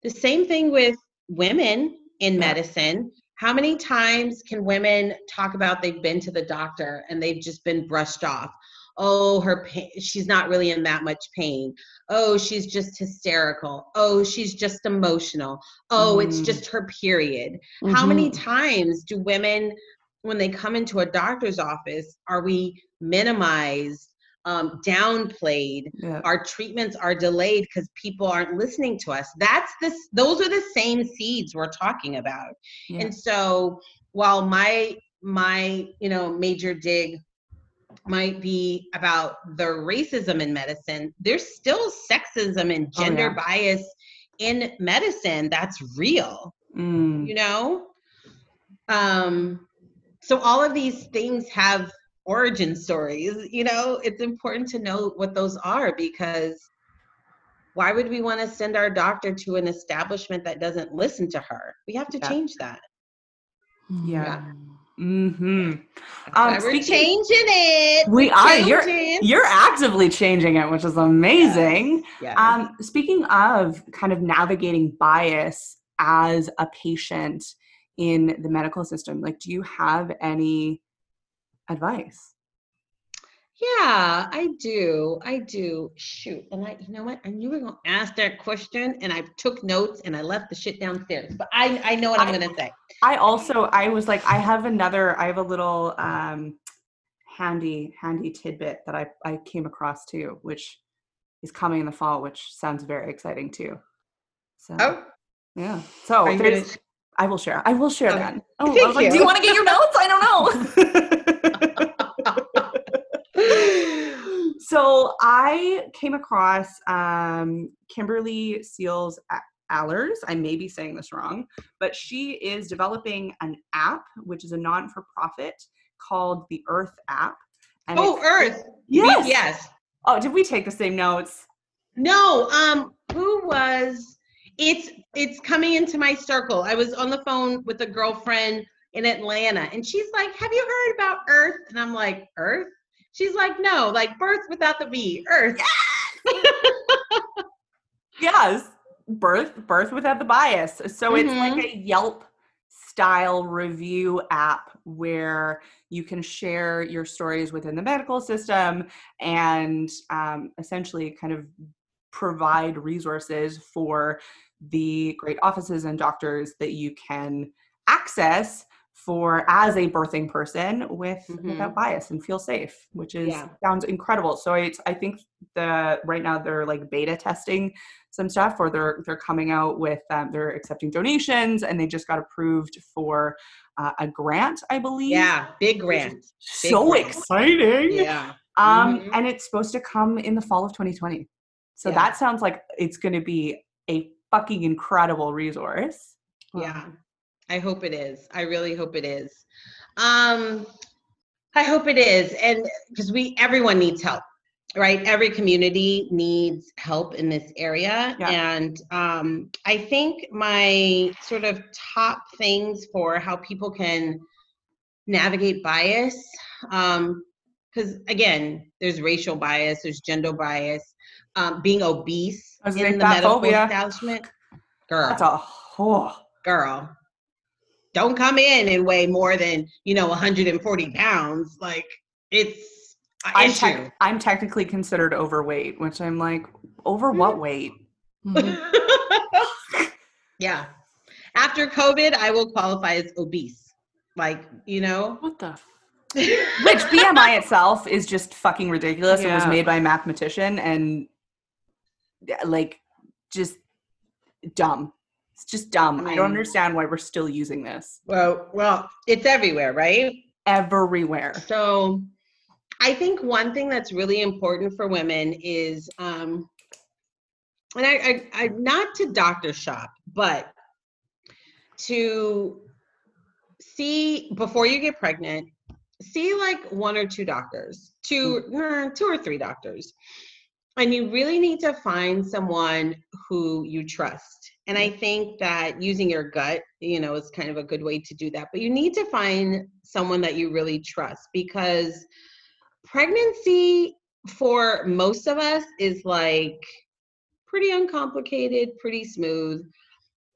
the same thing with women in Yeah. medicine. How many times can women talk about they've been to the doctor and they've just been brushed off? Oh, her pain, she's not really in that much pain. Oh, she's just hysterical. Oh, she's just emotional. Oh, it's Mm. just her period. How many Mhm. times do women, when they come into a doctor's office, are we minimized, um, downplayed? yeah Our treatments are delayed because people aren't listening to us. That's this. Those are the same seeds we're talking about. Yeah. And so, while my my you know major dig might be about the racism in medicine, there's still sexism and Oh, gender yeah. bias in medicine that's real Mm. you know? Um so all of these things have origin stories you know? It's important to know what those are because why would we want to send our doctor to an establishment that doesn't listen to her? We have to Yeah. change that. Yeah mm-hmm Um, we're speaking- changing it We We're are. You're- you're actively changing it which is amazing Yes. Um, speaking of kind of navigating bias as a patient in the medical system, like, do you have any advice? Yeah, I do. I do. Shoot. And I, you know what? I knew we were going to ask that question and I took notes and I left the shit downstairs. But I, I know what I'm going to say. I also, I was like, I have another, I have a little um, handy, handy tidbit that I, I came across too, which is coming in the fall, which sounds very exciting too. So, Oh, yeah. So there's, gonna- I will share. I will share Okay. that. Oh, I like, do you want to get your notes? I don't know. so I came across um, Kimberly Seals Allers. I may be saying this wrong, but she is developing an app, which is a non-for-profit called the Irth app. And oh, Irth. Yes. Yes. Oh, did we take the same notes? No, um, who was it's it's coming into my circle. I was on the phone with a girlfriend in Atlanta and she's like, Have you heard about Irth? And I'm like, Irth? She's like, No, like birth without the B, Irth. Yes, yes. birth birth without the bias. So it's like Mhm. a Yelp style review app where you can share your stories within the medical system and um, essentially kind of provide resources for the great offices and doctors that you can access for as a birthing person with without bias and feel safe which is Yeah. sounds incredible so it's i think the right now they're like beta testing some stuff or they're they're coming out with um, they're accepting donations and they just got approved for uh, a grant i believe Yeah, big grant. so grant. exciting Yeah. um Mhm. and it's supposed to come in the fall of 2020 so Yeah. that sounds like it's going to be a fucking incredible resource. Yeah. I hope it is. I really hope it is. Um I hope it is. And because we everyone needs help right every community needs help in this area Yeah. and um, i think my sort of top things for how people can navigate bias because again there's racial bias there's gender bias um, being obese in the medical phobia. establishment girl That's a oh, girl don't come in and weigh more than you know 140 pounds like it's uh, I'm, issue. I'm technically considered overweight, which I'm like, over mm-hmm. what weight? yeah. After COVID, I will qualify as obese. Like, you know? What the? F- Which BMI itself is just fucking ridiculous and was made by a mathematician and yeah, like just dumb. It's just dumb. I, I don't understand why we're still using this well, well, it's everywhere, right? everywhere. So I think one thing that's really important for women is um and I, I, I not to doctor shop, but to see before you get pregnant, see like one or two doctors, two uh, two or three doctors. And you really need to find someone who you trust. And I think that using your gut, you know, is kind of a good way to do that. But you need to find someone that you really trust because pregnancy for most of us is like pretty uncomplicated, pretty smooth.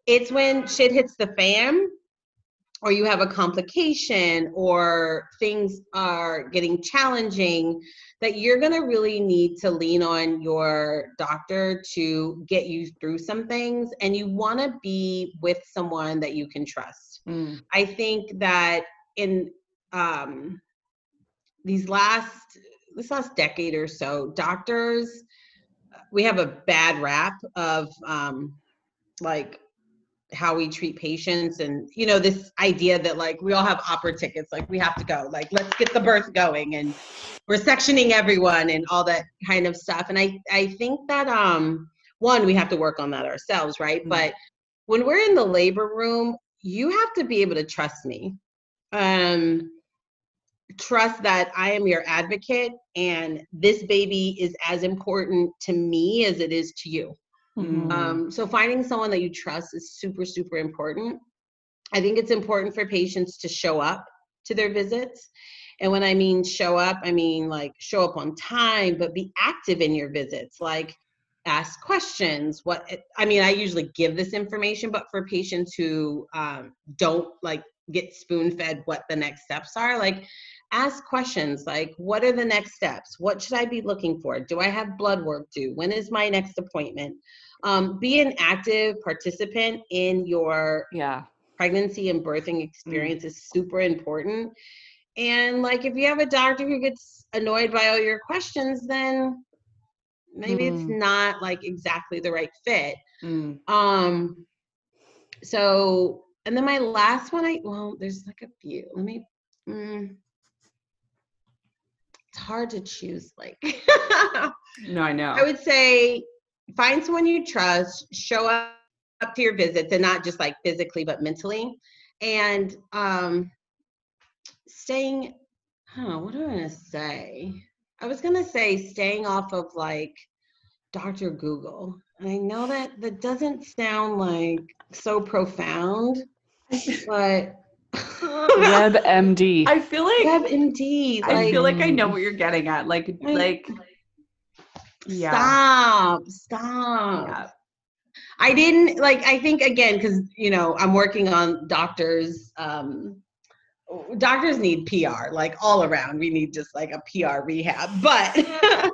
It's when shit hits the fan or you have a complication or things are getting challenging that you're going to really need to lean on your doctor to get you through some things and you want to be with someone that you can trust Mm. i think that in um these last this last decade or so doctors we have a bad rap of um like how we treat patients and you know this idea that like we all have opera tickets like we have to go like let's get the birth going and we're sectioning everyone and all that kind of stuff. And i i think that um one we have to work on that ourselves right? Mm. but when we're in the labor room you have to be able to trust me. Um trust that i am your advocate and this baby is as important to me as it is to you Mm. um, so finding someone that you trust is super, super important. I think it's important for patients to show up to their visits. And when I mean show up, I mean like show up on time, but be active in your visits. Like ask questions. What I mean, I usually give this information, but for patients who um, don't like get spoon fed what the next steps are, like ask questions like what are the next steps what should i be looking for do i have blood work due when is my next appointment um, be an active participant in your Yeah. pregnancy and birthing experience is super important and like if you have a doctor who gets annoyed by all your questions then maybe it's Mm. not like exactly the right fit Mm. um so and then my last one i well there's like a few let me mm, it's hard to choose like No, I know. I would say find someone you trust, show up, up to your visits and not just like physically but mentally. And um staying huh, what am I gonna say? I was gonna say staying off of like Dr. Google. And I know that that doesn't sound like so profound, but WebMD. I feel like WebMD. I Like, feel like I know what you're getting at. Like I- like yeah. stop, stop. Yeah. I didn't like I think again because you know I'm working on doctors um doctors need PR like all around we need just like a PR rehab but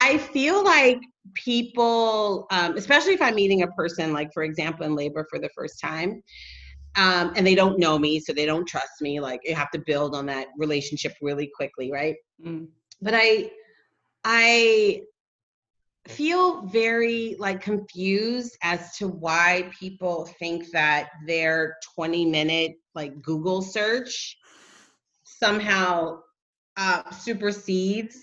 I feel like people um especially if I'm meeting a person like for example in labor for the first time um and they don't know me so they don't trust me like you have to build on that relationship really quickly right Mm. but I I feel very like confused as to why people think that their 20 minute like Google search somehow uh, supersedes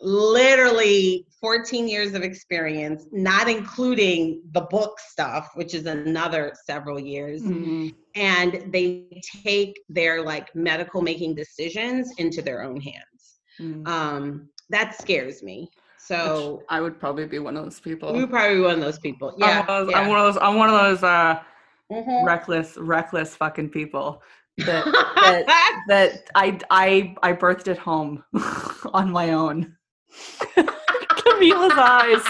literally 14 years of experience, not including the book stuff, which is another several years. Mm-hmm. And they take their like medical making decisions into their own hands. Mm. Um, that scares me. So Which I would probably be one of those people. you're probably one of those people. I'm, Yeah. one of those, yeah. I'm one of those. I'm one of those uh, Mhm. reckless, reckless fucking people that that that I I I birthed at home on my own. Camila's eyes.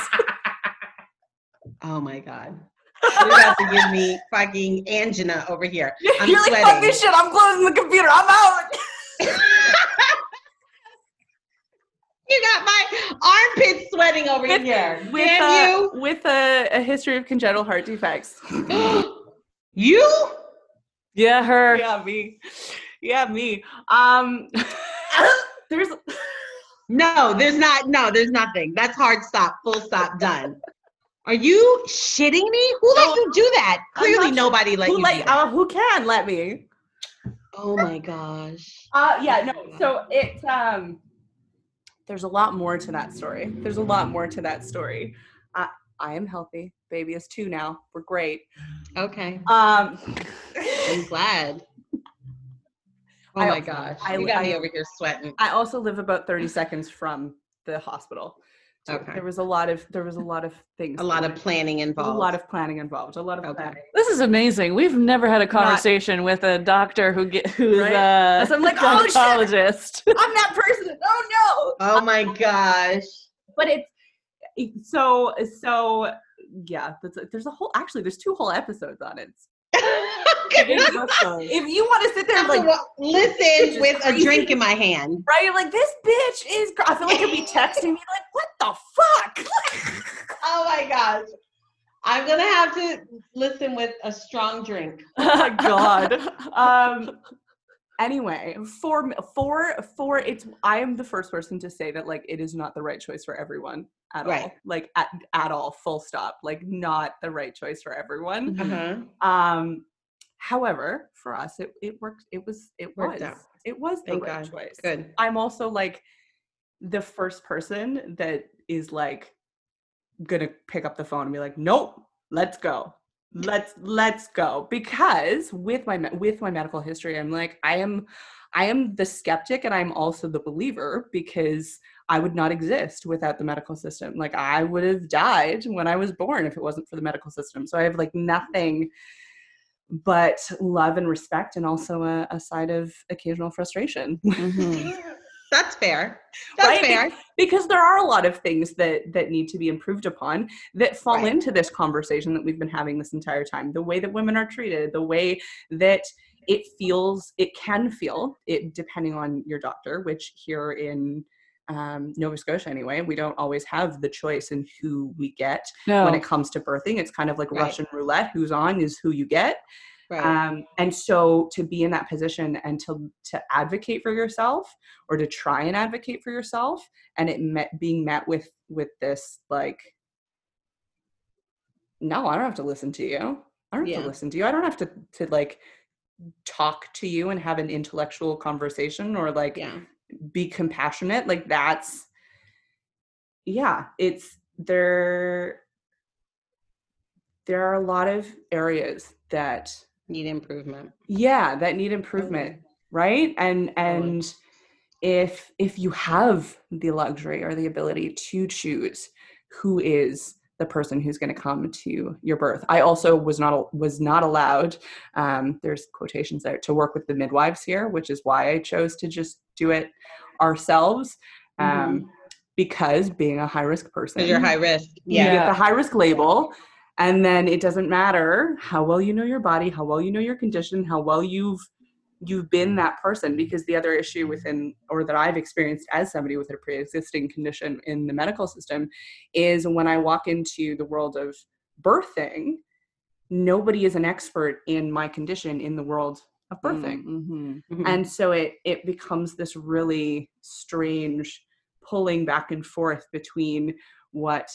oh my god. You're about to give me fucking angina over here. I'm You're like, fuck this shit. I'm closing the computer. I'm out. You got my armpits sweating over With- here. With, Damn uh, with a, a history of congenital heart defects. you. you? Yeah, her. yeah, me. Yeah, me. Um, there's No, there's not. No, there's nothing. That's hard stop. Full stop. Done. Are you shitting me? Who let No, you do that? Clearly, not- nobody let who you. like do that. uh, who can let me? oh my gosh. Uh, yeah, no. So it um, there's a lot more to that story. There's a lot more to that story. Uh, I am healthy. Baby is two now. We're great. Okay. Um, I'm glad. Oh I- my gosh. I- you got me I- over here sweating. I also live about 30 seconds from the hospital. So Okay. There was a lot of there was a lot of things. A lot of planning involved. a lot of planning involved. A lot of Okay. planning. This is amazing. We've never had a conversation with a doctor who get who's Right? uh, So I'm like, oh, shit. gynecologist. I'm that person. Oh no. oh my gosh. But it's so so yeah. That's a, there's a whole actually there's two whole episodes on it. if you want to sit there and like Listen just with a drink in my hand. right, you're like this bitch is. gr-" I feel like you'd be texting me like, what the fuck? Oh my gosh. I'm gonna have to listen with a strong drink. oh my god. Um. Anyway, for for for it's I am the first person to say that like it is not the right choice for everyone at all, Like at at all. Full stop. Like not the right choice for everyone. Uh-huh. Um. However, for us, it it worked. It was it Worked was out. it was the Thank right God. choice. Good. I'm also like the first person that is like gonna pick up the phone and be like, "Nope, let's go, let's let's go." Because with my with my medical history, I'm like, I am, I am the skeptic and I'm also the believer because I would not exist without the medical system. Like I would have died when I was born if it wasn't for the medical system. So I have like nothing but love and respect and also a, a side of occasional frustration mm-hmm. That's fair. That's Right? fair. Because there are a lot of things that that need to be improved upon that fall Right. into this conversation that we've been having this entire time the way that women are treated the way that it feels it can feel it depending on your doctor which here in um, Nova Scotia anyway we don't always have the choice in who we get No. when it comes to birthing it's kind of like Right. Russian roulette who's on is who you get Right. um, and so to be in that position and to to advocate for yourself or to try and advocate for yourself and it met being met with with this like no i don't have to listen to you i don't have Yeah. to listen to you i don't have to to like talk to you and have an intellectual conversation or like yeah. be compassionate like that's yeah it's there there are a lot of areas that Need improvement. yeah that need improvement right and and if if you have the luxury or the ability to choose who is the person who's going to come to your birth i also was not was not allowed um, there's quotations there to work with the midwives here which is why i chose to just do it ourselves um, because being a high risk person you're high risk. you Yeah. get the high risk label and then it doesn't matter how well you know your body how well you know your condition how well you've you've been that person because the other issue within or that i've experienced as somebody with a pre-existing condition in the medical system is when i walk into the world of birthing nobody is an expert in my condition in the world of birthing Mhm. Mhm. and so it it becomes this really strange pulling back and forth between what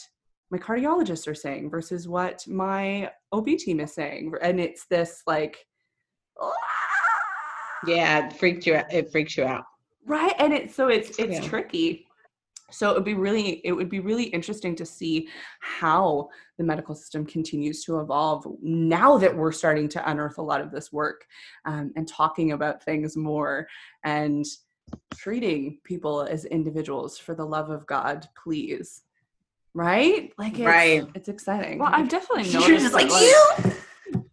my cardiologists are saying versus what my ob team is saying and it's this like yeah, it freaked you out. It freaks you out. right and it's so it's it's Yeah. tricky so it would be really it would be really interesting to see how the medical system continues to evolve now that we're starting to unearth a lot of this work um, and talking about things more and treating people as individuals for the love of god please right like it's, Right. it's exciting Well, I've definitely noticed. You're noticed just like that, you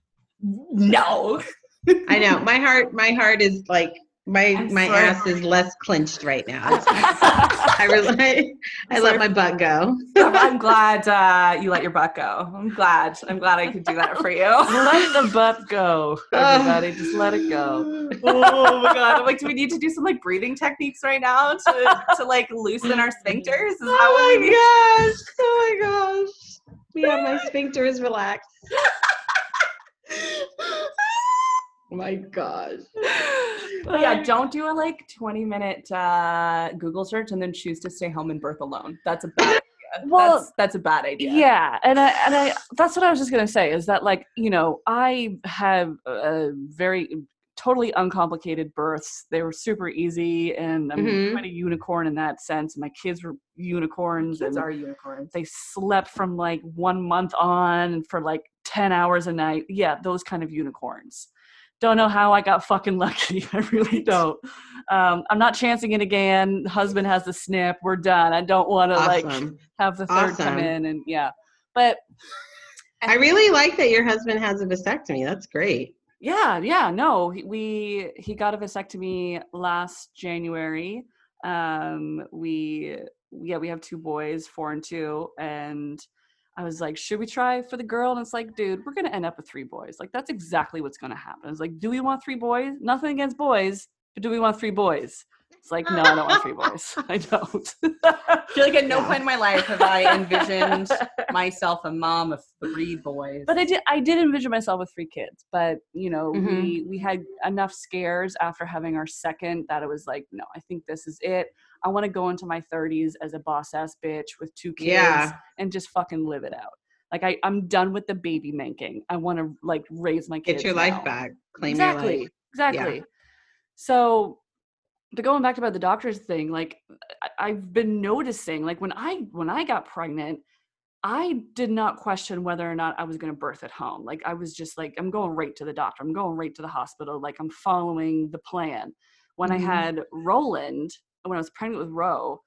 no I know my heart. My heart is like my I'm my sorry. ass is less clenched right now. I really, I let my butt go. I'm, I'm glad uh, you let your butt go. I'm glad. I'm glad I could do that for you. let the butt go, everybody. Just let it go. oh my god! I'm like, do we need to do some like breathing techniques right now to to like loosen our sphincters? Is Oh we need? my gosh! Oh my gosh! Yeah, my sphincter is relaxed. Oh my gosh! But yeah, don't do a like 20 minute uh, Google search and then choose to stay home and birth alone. That's a bad idea. Well, that's, that's a bad idea. Yeah, and I and I that's what I was just gonna say is that like you know I have a very totally uncomplicated births. They were super easy, and I'm Mhm. a unicorn in that sense. My kids were unicorns, Kids and are unicorns. they slept from like one month on for like ten hours a night. Yeah, those kind of unicorns. Don't know how I got fucking lucky. I really don't. Um, I'm not chancing it again. Husband has the snip. We're done. I don't want to like have the third come in and yeah. But I really like that your husband has a vasectomy. That's great. yeah, yeah, no, we he got a vasectomy last January. Um, we yeah, we have two boys, four and two, and I was like, should we try for the girl? And it's like, dude, we're gonna end up with three boys. Like that's exactly what's gonna happen. It's like, do we want three boys? Nothing against boys, but do we want three boys? It's like, no, I don't want three boys. I don't. I feel like at no point in my life have I envisioned myself a mom of three boys. but I did I did envision myself with three kids, but you know, Mhm. we we had enough scares after having our second that it was like, no, I think this is it. I want to go into my 30s as a boss ass bitch with two kids Yeah. and just fucking live it out. Like I I'm done with the baby making. I want to like raise my kids. Get your life back. Claim exactly. your life. Exactly. So to going back to about the doctor's thing, like I, I've been noticing, like when I when I got pregnant, I did not question whether or not I was going to birth at home. Like I was just like, I'm going right to the doctor. I'm going right to the hospital. Like I'm following the plan. When Mhm. I had Roland, when I was pregnant with Ro,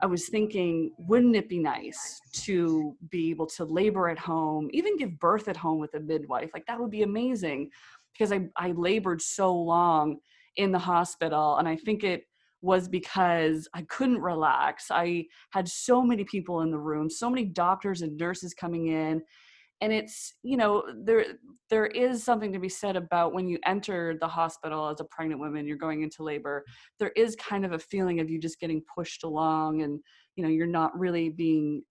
I was thinking, wouldn't it be nice to be able to labor at home, even give birth at home with a midwife? Like that would be amazing because I, I labored so long in the hospital. And I think it was because I couldn't relax. I had so many people in the room, so many doctors and nurses coming in. And it's, you know, there there is something to be said about when you enter the hospital as a pregnant woman, you're going into labor, there is kind of a feeling of you just getting pushed along and, you know, you're not really being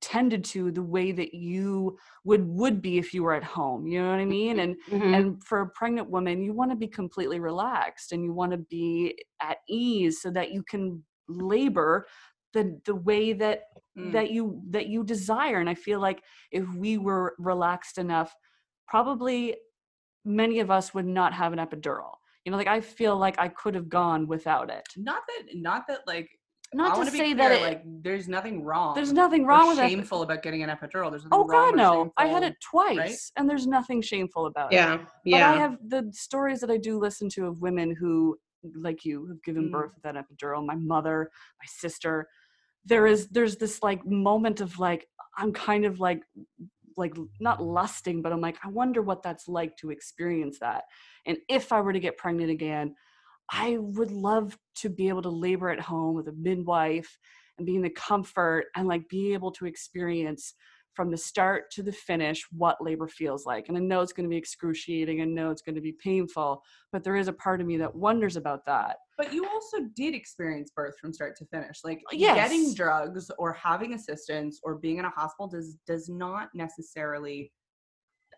tended to the way that you would would be if you were at home. You know what I mean? And Mhm. and for a pregnant woman, you want to be completely relaxed and you want to be at ease so that you can labor the the way that Mm. that you that you desire. And I feel like if we were relaxed enough, probably many of us would not have an epidural. You know, like I feel like I could have gone without it. not that not that like I Not to wanna be say clear, that it, like there's nothing wrong. there's nothing wrong with it. shameful about getting an epidural. There's nothing Oh God, no! I had it twice, and there's nothing shameful about it. Yeah. But Yeah. I have the stories that I do listen to of women who, like you, have given Mm. birth with that epidural. My mother, my sister. There is there's this like moment of like I'm kind of like like not lusting, but I'm like I wonder what that's like to experience that. And if I were to get pregnant again, I would love to be able to labor at home with a midwife and be in the comfort and like be able to experience from the start to the finish what labor feels like. And I know it's going to be excruciating. I know it's going to be painful, but there is a part of me that wonders about that. But you also did experience birth from start to finish. Like Yes. getting drugs or having assistance or being in a hospital does does not necessarily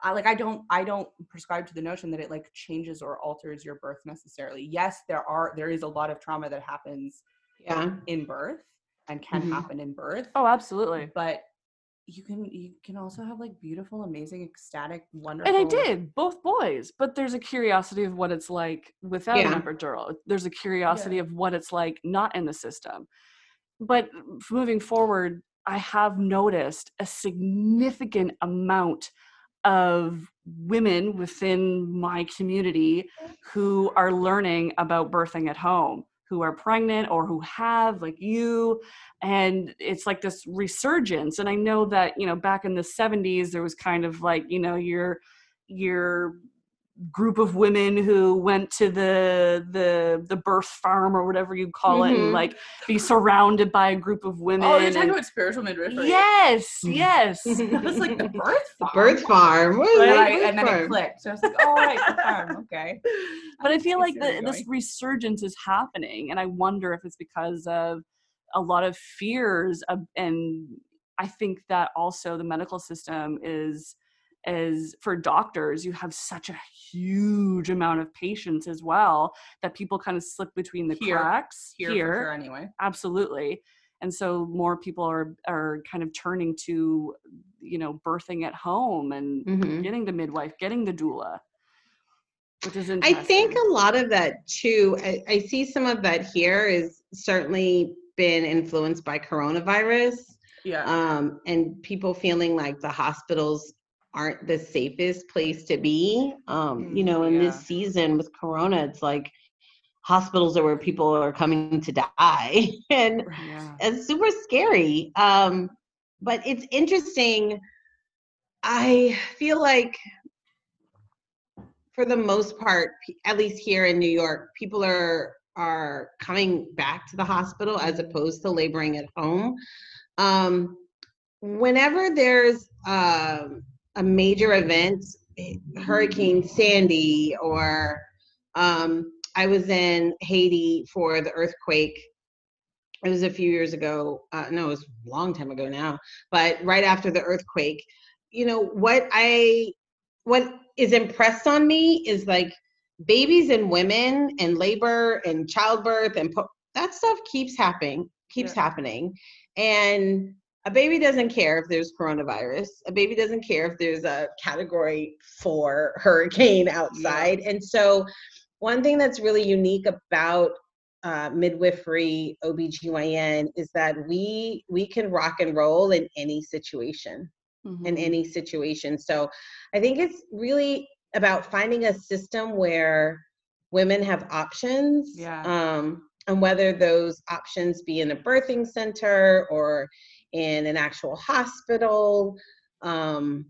I like I don't I don't prescribe to the notion that it like changes or alters your birth necessarily. Yes, there are there is a lot of trauma that happens Yeah. in birth and can Mhm. happen in birth. Oh, absolutely. But you can you can also have like beautiful, amazing, ecstatic, wonderful And I did both boys, but there's a curiosity of what it's like without Yeah. an epidural. There's a curiosity of what it's like not in the system. but moving forward, I have noticed a significant amount of women within my community who are learning about birthing at home who are pregnant or who have like you and it's like this resurgence and i know that you know back in the 70s there was kind of like you know your your group of women who went to the the the birth farm or whatever you call it and Mhm. like be surrounded by a group of women Oh, you're talking and- about spiritual midwifery. yes yes It was like the birth The farm. birth farm. What is Right, that birth and then it farm? clicked. So I was like, oh, right, the farm. Okay. but I feel like the, this resurgence is happening, and I wonder if it's because of a lot of fears, of, and I think that also the medical system is is for doctors. You have such a huge amount of patients as well that people kind of slip between the Here. cracks Here, for sure, anyway. absolutely and so more people are are kind of turning to you know birthing at home and Mhm. getting the midwife getting the doula which is I think a lot of that too, I, I see some of that here is certainly been influenced by coronavirus Yeah. um, and people feeling like the hospitals aren't the safest place to be. Um, you know, in this season with corona, it's like hospitals are where people are coming to die. and yeah it's super scary. Um, but it's interesting. I feel like, for the most part, at least here in New York, people are are coming back to the hospital as opposed to laboring at home. Um, whenever there's um, a major event, Hurricane Sandy, or um, I was in Haiti for the earthquake. It was a few years ago uh, no it was a long time ago now but right after the earthquake. You know what i what is impressed on me is like babies and women and labor and childbirth and po- that stuff keeps happening keeps Yeah. happening. And a baby doesn't care if there's coronavirus. A baby doesn't care if there's a category four hurricane outside. And so one thing that's really unique about uh, midwifery OBGYN is that we we can rock and roll in any situation. In Mhm. any situation. So i think it's really about finding a system where women have options Yeah. um, and whether those options be in a birthing center or in an actual hospital um,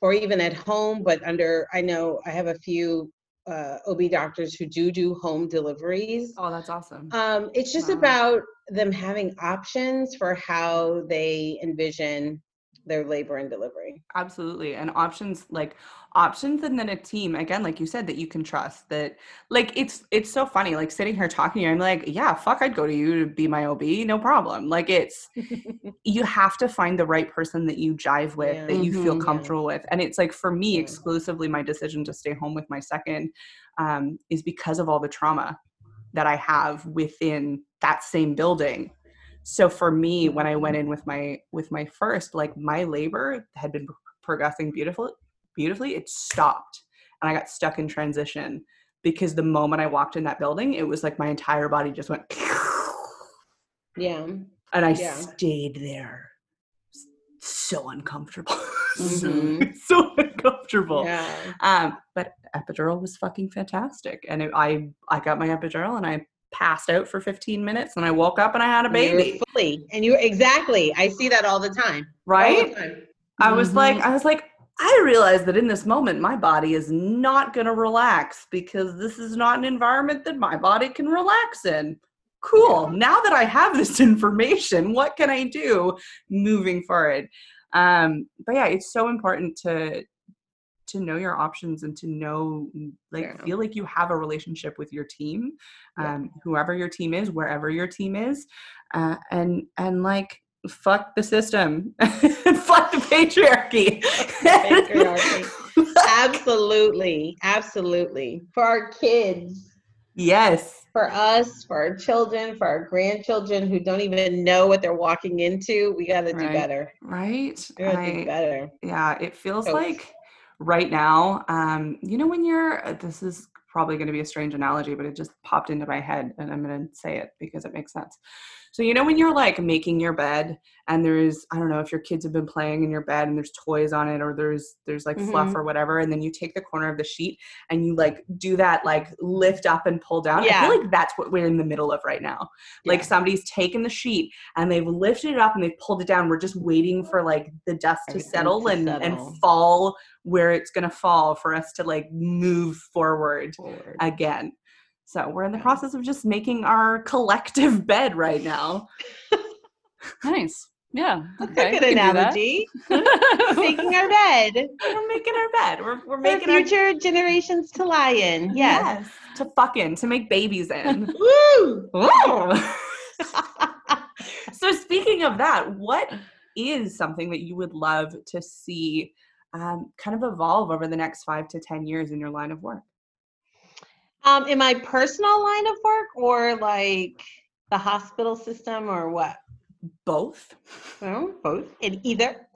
or even at home but under i know i have a few uh, ob doctors who do do home deliveries oh, that's awesome. um, it's just Wow. about them having options for how they envision their labor and delivery. absolutely and options like options and then a team again like you said that you can trust that like it's it's so funny like sitting here talking to you i'm like yeah fuck i'd go to you to be my ob no problem like it's you have to find the right person that you jive with Yeah. that you feel Mhm. Yeah. comfortable with and it's like for me Yeah. exclusively my decision to stay home with my second um, is because of all the trauma that i have within that same building so for me when i went in with my with my first like my labor had been progressing beautifully beautifully it stopped and i got stuck in transition because the moment i walked in that building it was like my entire body just went Yeah. and I Yeah. stayed there. So uncomfortable. Mhm. so, so uncomfortable. Yeah. Um, but epidural was fucking fantastic, and it, I I got my epidural and I passed out for 15 minutes, and I woke up and I had a And you were baby. fully, and you exactly. I see that all the time. All the Right? time. I was like. I was like, I realized that in this moment, my body is not going to relax because this is not an environment that my body can relax in. Cool. Now that I have this information, what can I do moving forward? Um, but yeah, it's so important to to know your options and to know like Yeah. feel like you have a relationship with your team Yeah. um, whoever your team is wherever your team is uh, and and like fuck the system fuck the patriarchy patriarchy. Absolutely. Absolutely. For our kids, yes for us, for our children, for our grandchildren who don't even know what they're walking into, we got to do Right. better. right We got to do better. yeah it feels So- like right now um you know when you're uh, this is probably going to be a strange analogy but it just popped into my head and i'm going to say it because it makes sense So you know when you're like making your bed and there's I don't know if your kids have been playing in your bed and there's toys on it or there's there's like fluff Mhm. or whatever and then you take the corner of the sheet and you like do that like lift up and pull down. I Yeah. feel like that's what we're in the middle of right now. Like somebody's taken the sheet and they've lifted it up and they've pulled it down. We're just waiting for like the dust to Everything settle to and settle. and fall where it's gonna fall for us to like move forward Forward. again. So we're in the Yeah. process of just making our collective bed right now. Nice. Yeah. That's Okay. a good can that. analogy. Making our bed. We're making our bed. We're, we're For making our future generations to lie in. Yes. to fuck in, to make babies in. Woo! so speaking of that, what is something that you would love to see um, kind of evolve over the next five to ten years in your line of work? Um, in my personal line of work or like the hospital system or what? Both. Well, both in either.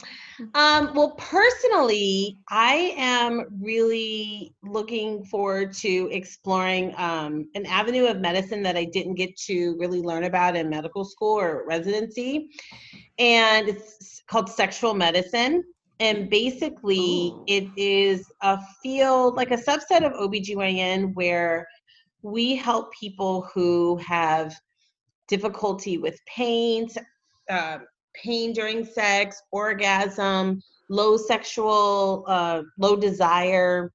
Um, well, personally, I am really looking forward to exploring um, an avenue of medicine that I didn't get to really learn about in medical school or residency. And it's called sexual medicine. And basically, Ooh. it is a field, like a subset of OBGYN, where we help people who have difficulty with pain, uh, pain during sex, orgasm, low sexual, uh, low desire.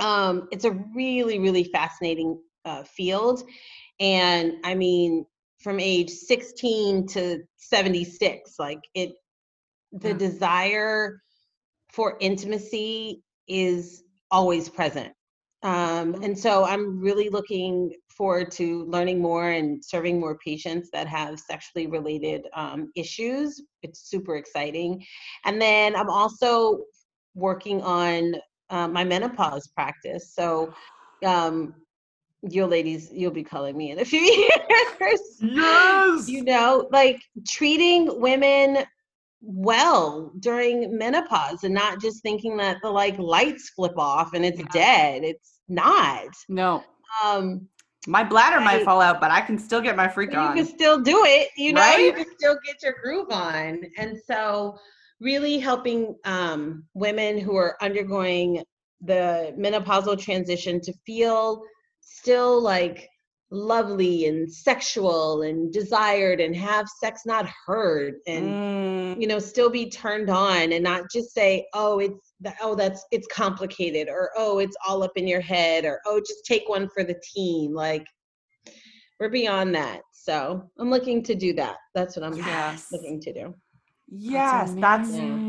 Um, it's a really, really fascinating uh, field. And I mean, from age 16 to 76, like it, the Yeah. desire for intimacy is always present. Um, and so I'm really looking forward to learning more and serving more patients that have sexually related um, issues. It's super exciting. And then I'm also working on uh, my menopause practice. So um, you ladies, you'll be calling me in a few years Yes. you know, like treating women well during menopause and not just thinking that the like lights flip off and it's Yeah. dead. It's not. no. Um My bladder might fall out, but I can still get my freak you on. can still do it, you know, you can still get your groove on. And so really helping um women who are undergoing the menopausal transition to feel still like lovely and sexual and desired and have sex not hurt and Mm, you know still be turned on and not just say oh it's that oh that's it's complicated or oh it's all up in your head or oh just take one for the team like we're beyond that so i'm looking to do that that's what i'm Yes. looking to do yes, that's amazing.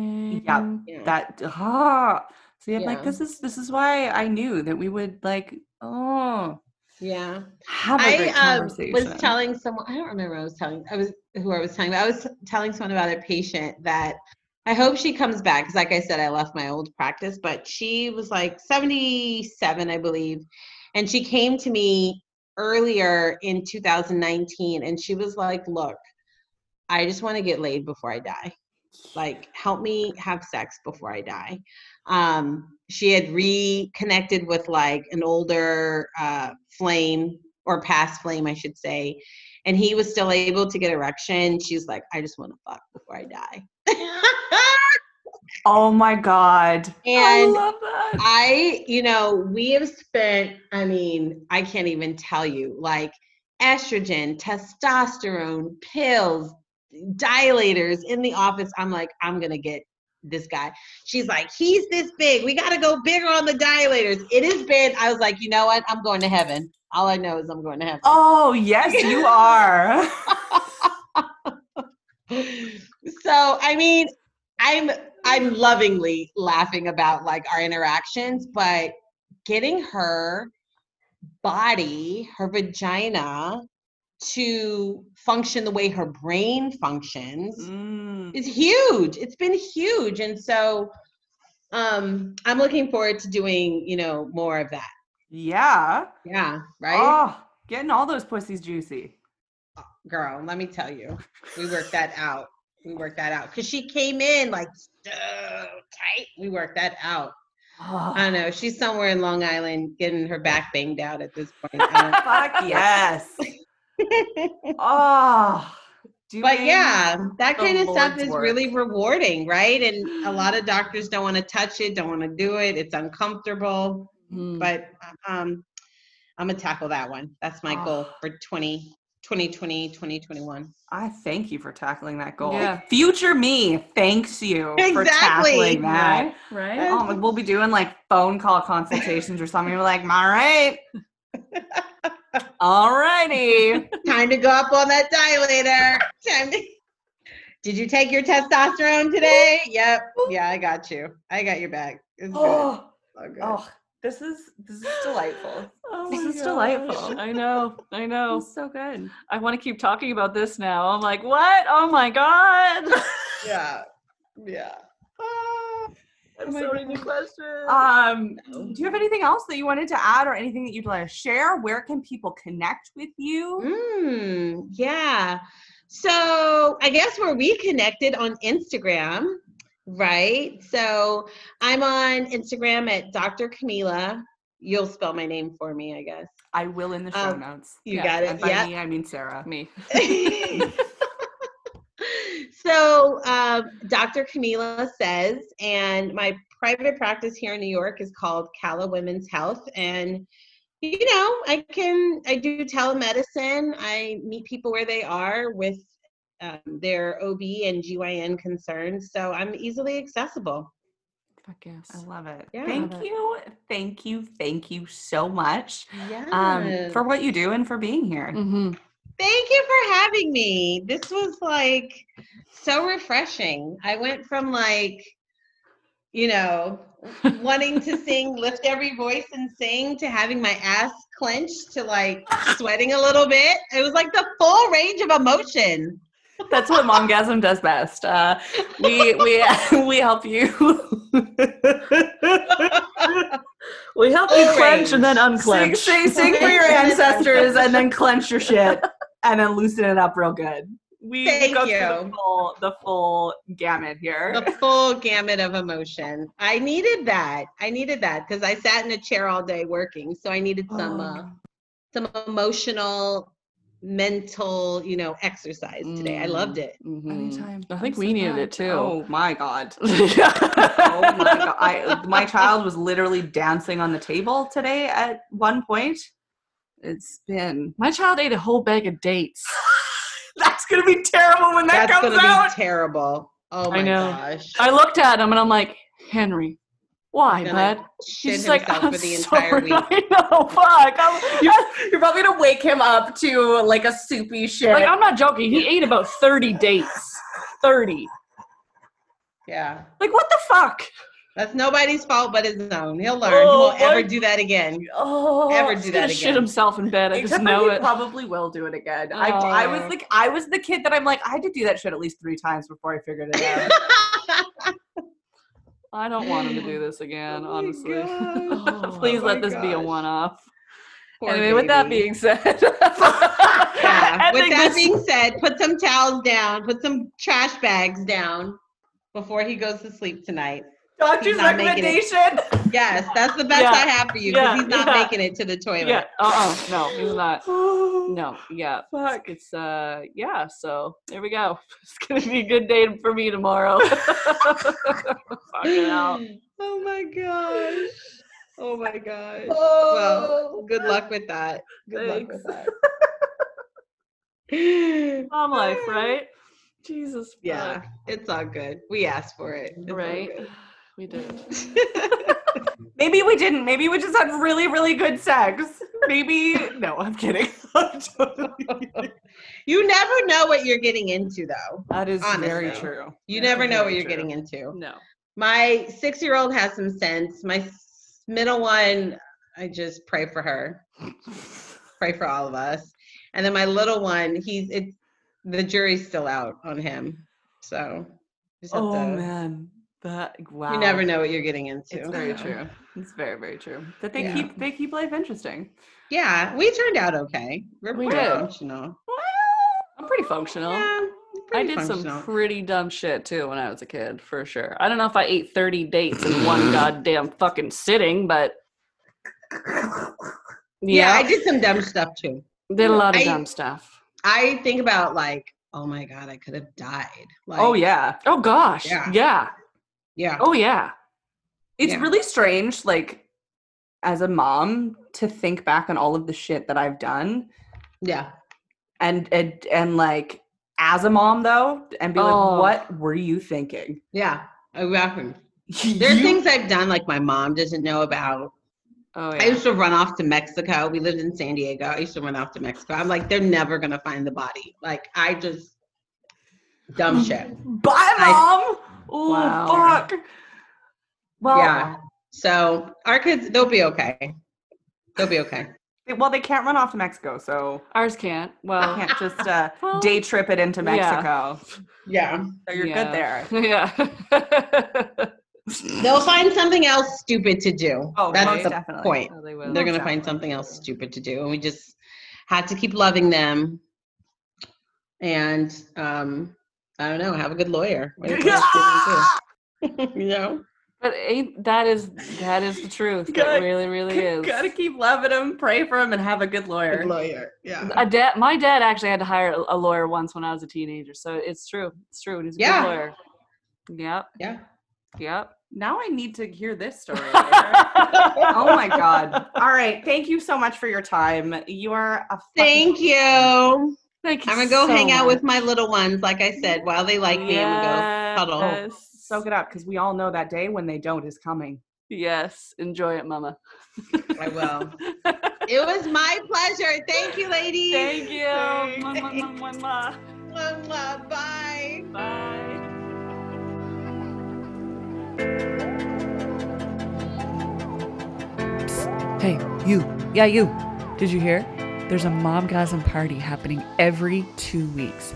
yeah. yeah that ah. See, I'm like, this is this is why I knew that we would like oh yeah have a I great um, was telling someone, I don't remember I was telling, I was who I was telling, but I was telling someone about a patient that I hope she comes back. Because, like I said, I left my old practice, but she was like 77, I believe. And she came to me earlier in 2019 and she was like, Look, I just want to get laid before I die. Like, help me have sex before I die. Um, she had reconnected with like an older uh, flame or past flame, I should say. And he was still able to get erection. She's like, I just want to fuck before I die. oh my god. I and love that. I, you know, we have spent, I mean, I can't even tell you, like estrogen, testosterone, pills, dilators in the office. I'm like, I'm going to get this guy. She's like, he's this big. We got to go bigger on the dilators. It is big. I was like, you know what? I'm going to heaven. All I know is I'm going to heaven. Oh yes, you are. so I mean, I'm I'm lovingly laughing about like our interactions, but getting her body, her vagina to function the way her brain functions Mm. is huge. It's been huge. And so um I'm looking forward to doing, you know, more of that. Yeah. Yeah, right? Oh, getting all those pussies juicy. girl, let me tell you, we worked that out. We worked that out because she came in like so tight. We worked that out. Oh, I don't know. She's somewhere in Long Island getting her back banged out at this point. Fuck yes. Oh, but yeah, that kind of stuff is work. really rewarding, right? And a lot of doctors don't want to touch it, don't want to do it. It's uncomfortable. Mm. But um, I'm gonna tackle that one. That's my goal Ah. for 20, 2020, 2021. I thank you for tackling that goal. Yeah. Future me thanks you for tackling that. right? Oh, we'll be doing like phone call consultations or something. We're like, all right. All righty. Time to go up on that dilator. Time to. Did you take your testosterone today? Yep. Yeah, I got you. I got your back. It's good. Oh, So good. oh, this is this is delightful. Oh This is gosh. delightful. I know. I know. It's so good. I want to keep talking about this now. I'm like, what? Oh my god. Yeah. Yeah. I have my so many new questions. Um, do you have anything else that you wanted to add or anything that you'd like to share? Where can people connect with you? Mm, yeah. So I guess where we connected on Instagram, right? So I'm on Instagram at Dr. Camila. You'll spell my name for me, I guess. I will in the show Um, notes. You Yeah, got And it. by Yeah. me, I mean Sarah. me. so um, Dr. Camila says, and my private practice here in New York is called Cala Women's Health, and you know, I can I do telemedicine. I meet people where they are with um, their OB and GYN concerns, so I'm easily accessible. Fuck yes. I love it. Yeah. Thank Love it. you. Thank you. Thank you so much Yeah. um, for what you do and for being here. Mm-hmm. Thank you for having me. This was like so refreshing. I went from like, you know, wanting to sing, lift every voice and sing to having my ass clenched to like sweating a little bit. It was like the full range of emotion. That's what Momgasm does best. Uh, we we we help you. We help you you clench clench and then sing, unclench. sing, sing for your ancestors and then clench your shit and then loosen it up real good. We Thank go through you. the full the full gamut here. the full gamut of emotion. I needed that. I needed that because I sat in a chair all day working. So I needed some uh, Oh. some emotional, mental, you know, exercise today. I loved it. Mhm. Anytime. I think I'm we so needed glad. it too. Oh my god. Oh my god. I my child was literally dancing on the table today at one point. It's been My child ate a whole bag of dates. That's gonna be terrible when that That's comes gonna out. be terrible. Oh I my know. gosh. I looked at him and I'm like, Henry, why, bud? gonna shit He's himself like, I'm for the entire sorry. week. I know, fuck. I'm, You're, you're probably gonna wake him up to like a soupy shit. like, I'm not joking. He ate about 30 dates. 30. Yeah. Like, what the fuck? That's nobody's fault but his own. He'll learn. Oh, he won't ever do that again. Oh, Ever he's do gonna that shit himself in bed. I Except just know he it. probably will do it again. I, I was Oh. like, I was the kid that I'm like, I had to do that shit at least three times before I figured it out. I don't want him to do oh this again, Oh honestly. gosh. Please Oh let my this be a one off. Poor Anyway, with that being said, Yeah. With that this- being said, put some towels down, put some trash bags down before he goes to sleep tonight. Doctor's He's not making it. recommendation. Yes, that's the best Yeah. I have for you because Yeah, he's not yeah. making it to the toilet. yeah, uh uh no, he's not. no. Yeah. Fuck. It's uh yeah, so there we go. It's gonna be a good day for me tomorrow. Fucking hell. Oh my gosh. Oh my gosh. Well, Oh. good luck with that. Good luck with Thanks. that. Mom life, right? Jesus. fuck. Yeah, it's all good. We asked for it. It's Right. Good. We did. Maybe we didn't. Maybe we just had really, really good sex. Maybe no, I'm kidding. I'm totally kidding. you never know what you're getting into, though. that is very true. You That's never know what you're true. getting into. No. My six year old has some sense. My middle one, I just pray for her, pray for all of us. And then my little one, he's it. The jury's still out on him, so just have Oh to- man, that wow. you never know what you're getting into. It's very true. It's very, very true. That they Yeah. keep they keep life interesting. Yeah, we turned out okay. We're We pretty did. functional. I'm pretty functional. Yeah, pretty I did some pretty dumb shit too when I was a kid, for sure. I don't know if I ate 30 dates in one goddamn fucking sitting, but yeah, yeah, I did some dumb stuff too. Did a lot of I- dumb stuff. I think about like, oh my god, I could have died. Oh, like, oh yeah. Oh gosh. Yeah. Yeah. Yeah, Oh yeah. It's Yeah. really strange, like as a mom, to think back on all of the shit that I've done, yeah, and and and like as a mom though, and be Oh. like, what were you thinking? yeah. Exactly. There are things I've done like my mom doesn't know about. Oh I used to run off to Mexico. We lived in San Diego. I used to run off to Mexico. I'm like, they're never gonna find the body. Like, I just dumb shit. Bye, I- mom. Oh Wow. fuck. Well, Yeah. So our kids, they'll be okay. They'll be okay. well, they can't run off to Mexico, so Ours can't. I Well, can't just uh, Well, day trip it into. Mexico. Yeah. So you're Yeah. good there. yeah. They'll find something else stupid to do. Oh, That's most the definitely. point. Oh, they will. They're gonna find something else stupid to do, and we just had to keep loving them. And um, I don't know, have a good lawyer. What else can you do? you know? But ain't that is that is the truth. Gotta- that really, really is. Gotta keep loving him, pray for him, and have a good lawyer. Good lawyer. Yeah. a dad, my dad actually had to hire a- a lawyer once when I was a teenager, so it's true. It's true. and He's a Yeah. good lawyer. Yep. Yeah. Yep. Now I need to hear this story. oh my god. All right. Thank you so much for your time. You are a Thank you. Thank you. I'm gonna go so hang out with my little ones, like I said, while they like me. I'm gonna go cuddle. Yes. soak it up because we all know that day when they don't is coming. Yes. Enjoy it, Mama. I will. It was my pleasure. Thank you, ladies. Thank you. Thanks. Mwah, Mwah, mwah. Bye. Bye. Hey, you. Yeah, you. Did you hear? There's a momgasm party happening every two weeks.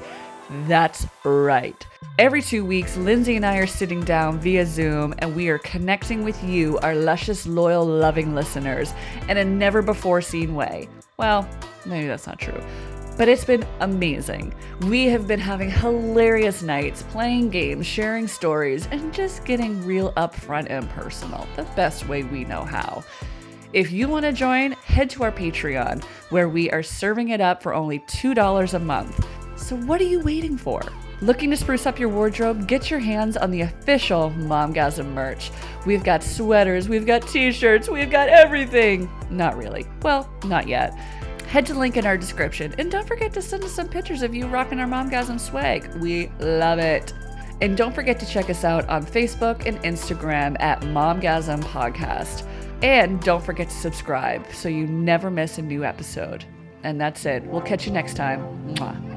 That's right. Every two weeks, Lindsay and I are sitting down via Zoom and we are connecting with you, our luscious, loyal, loving listeners, in a never before seen way. Well, maybe that's not true. But it's been amazing. We have been having hilarious nights, playing games, sharing stories, and just getting real upfront and personal, the best way we know how. If you want to join, head to our Patreon, where we are serving it up for only $2 a month. So, what are you waiting for? Looking to spruce up your wardrobe? Get your hands on the official Momgasm merch. We've got sweaters, we've got t shirts, we've got everything. Not really. Well, not yet. Head to link in our description and don't forget to send us some pictures of you rocking our Momgasm swag. We love it. And don't forget to check us out on Facebook and Instagram at Momgasm Podcast. And don't forget to subscribe so you never miss a new episode. And that's it. We'll catch you next time. Mwah.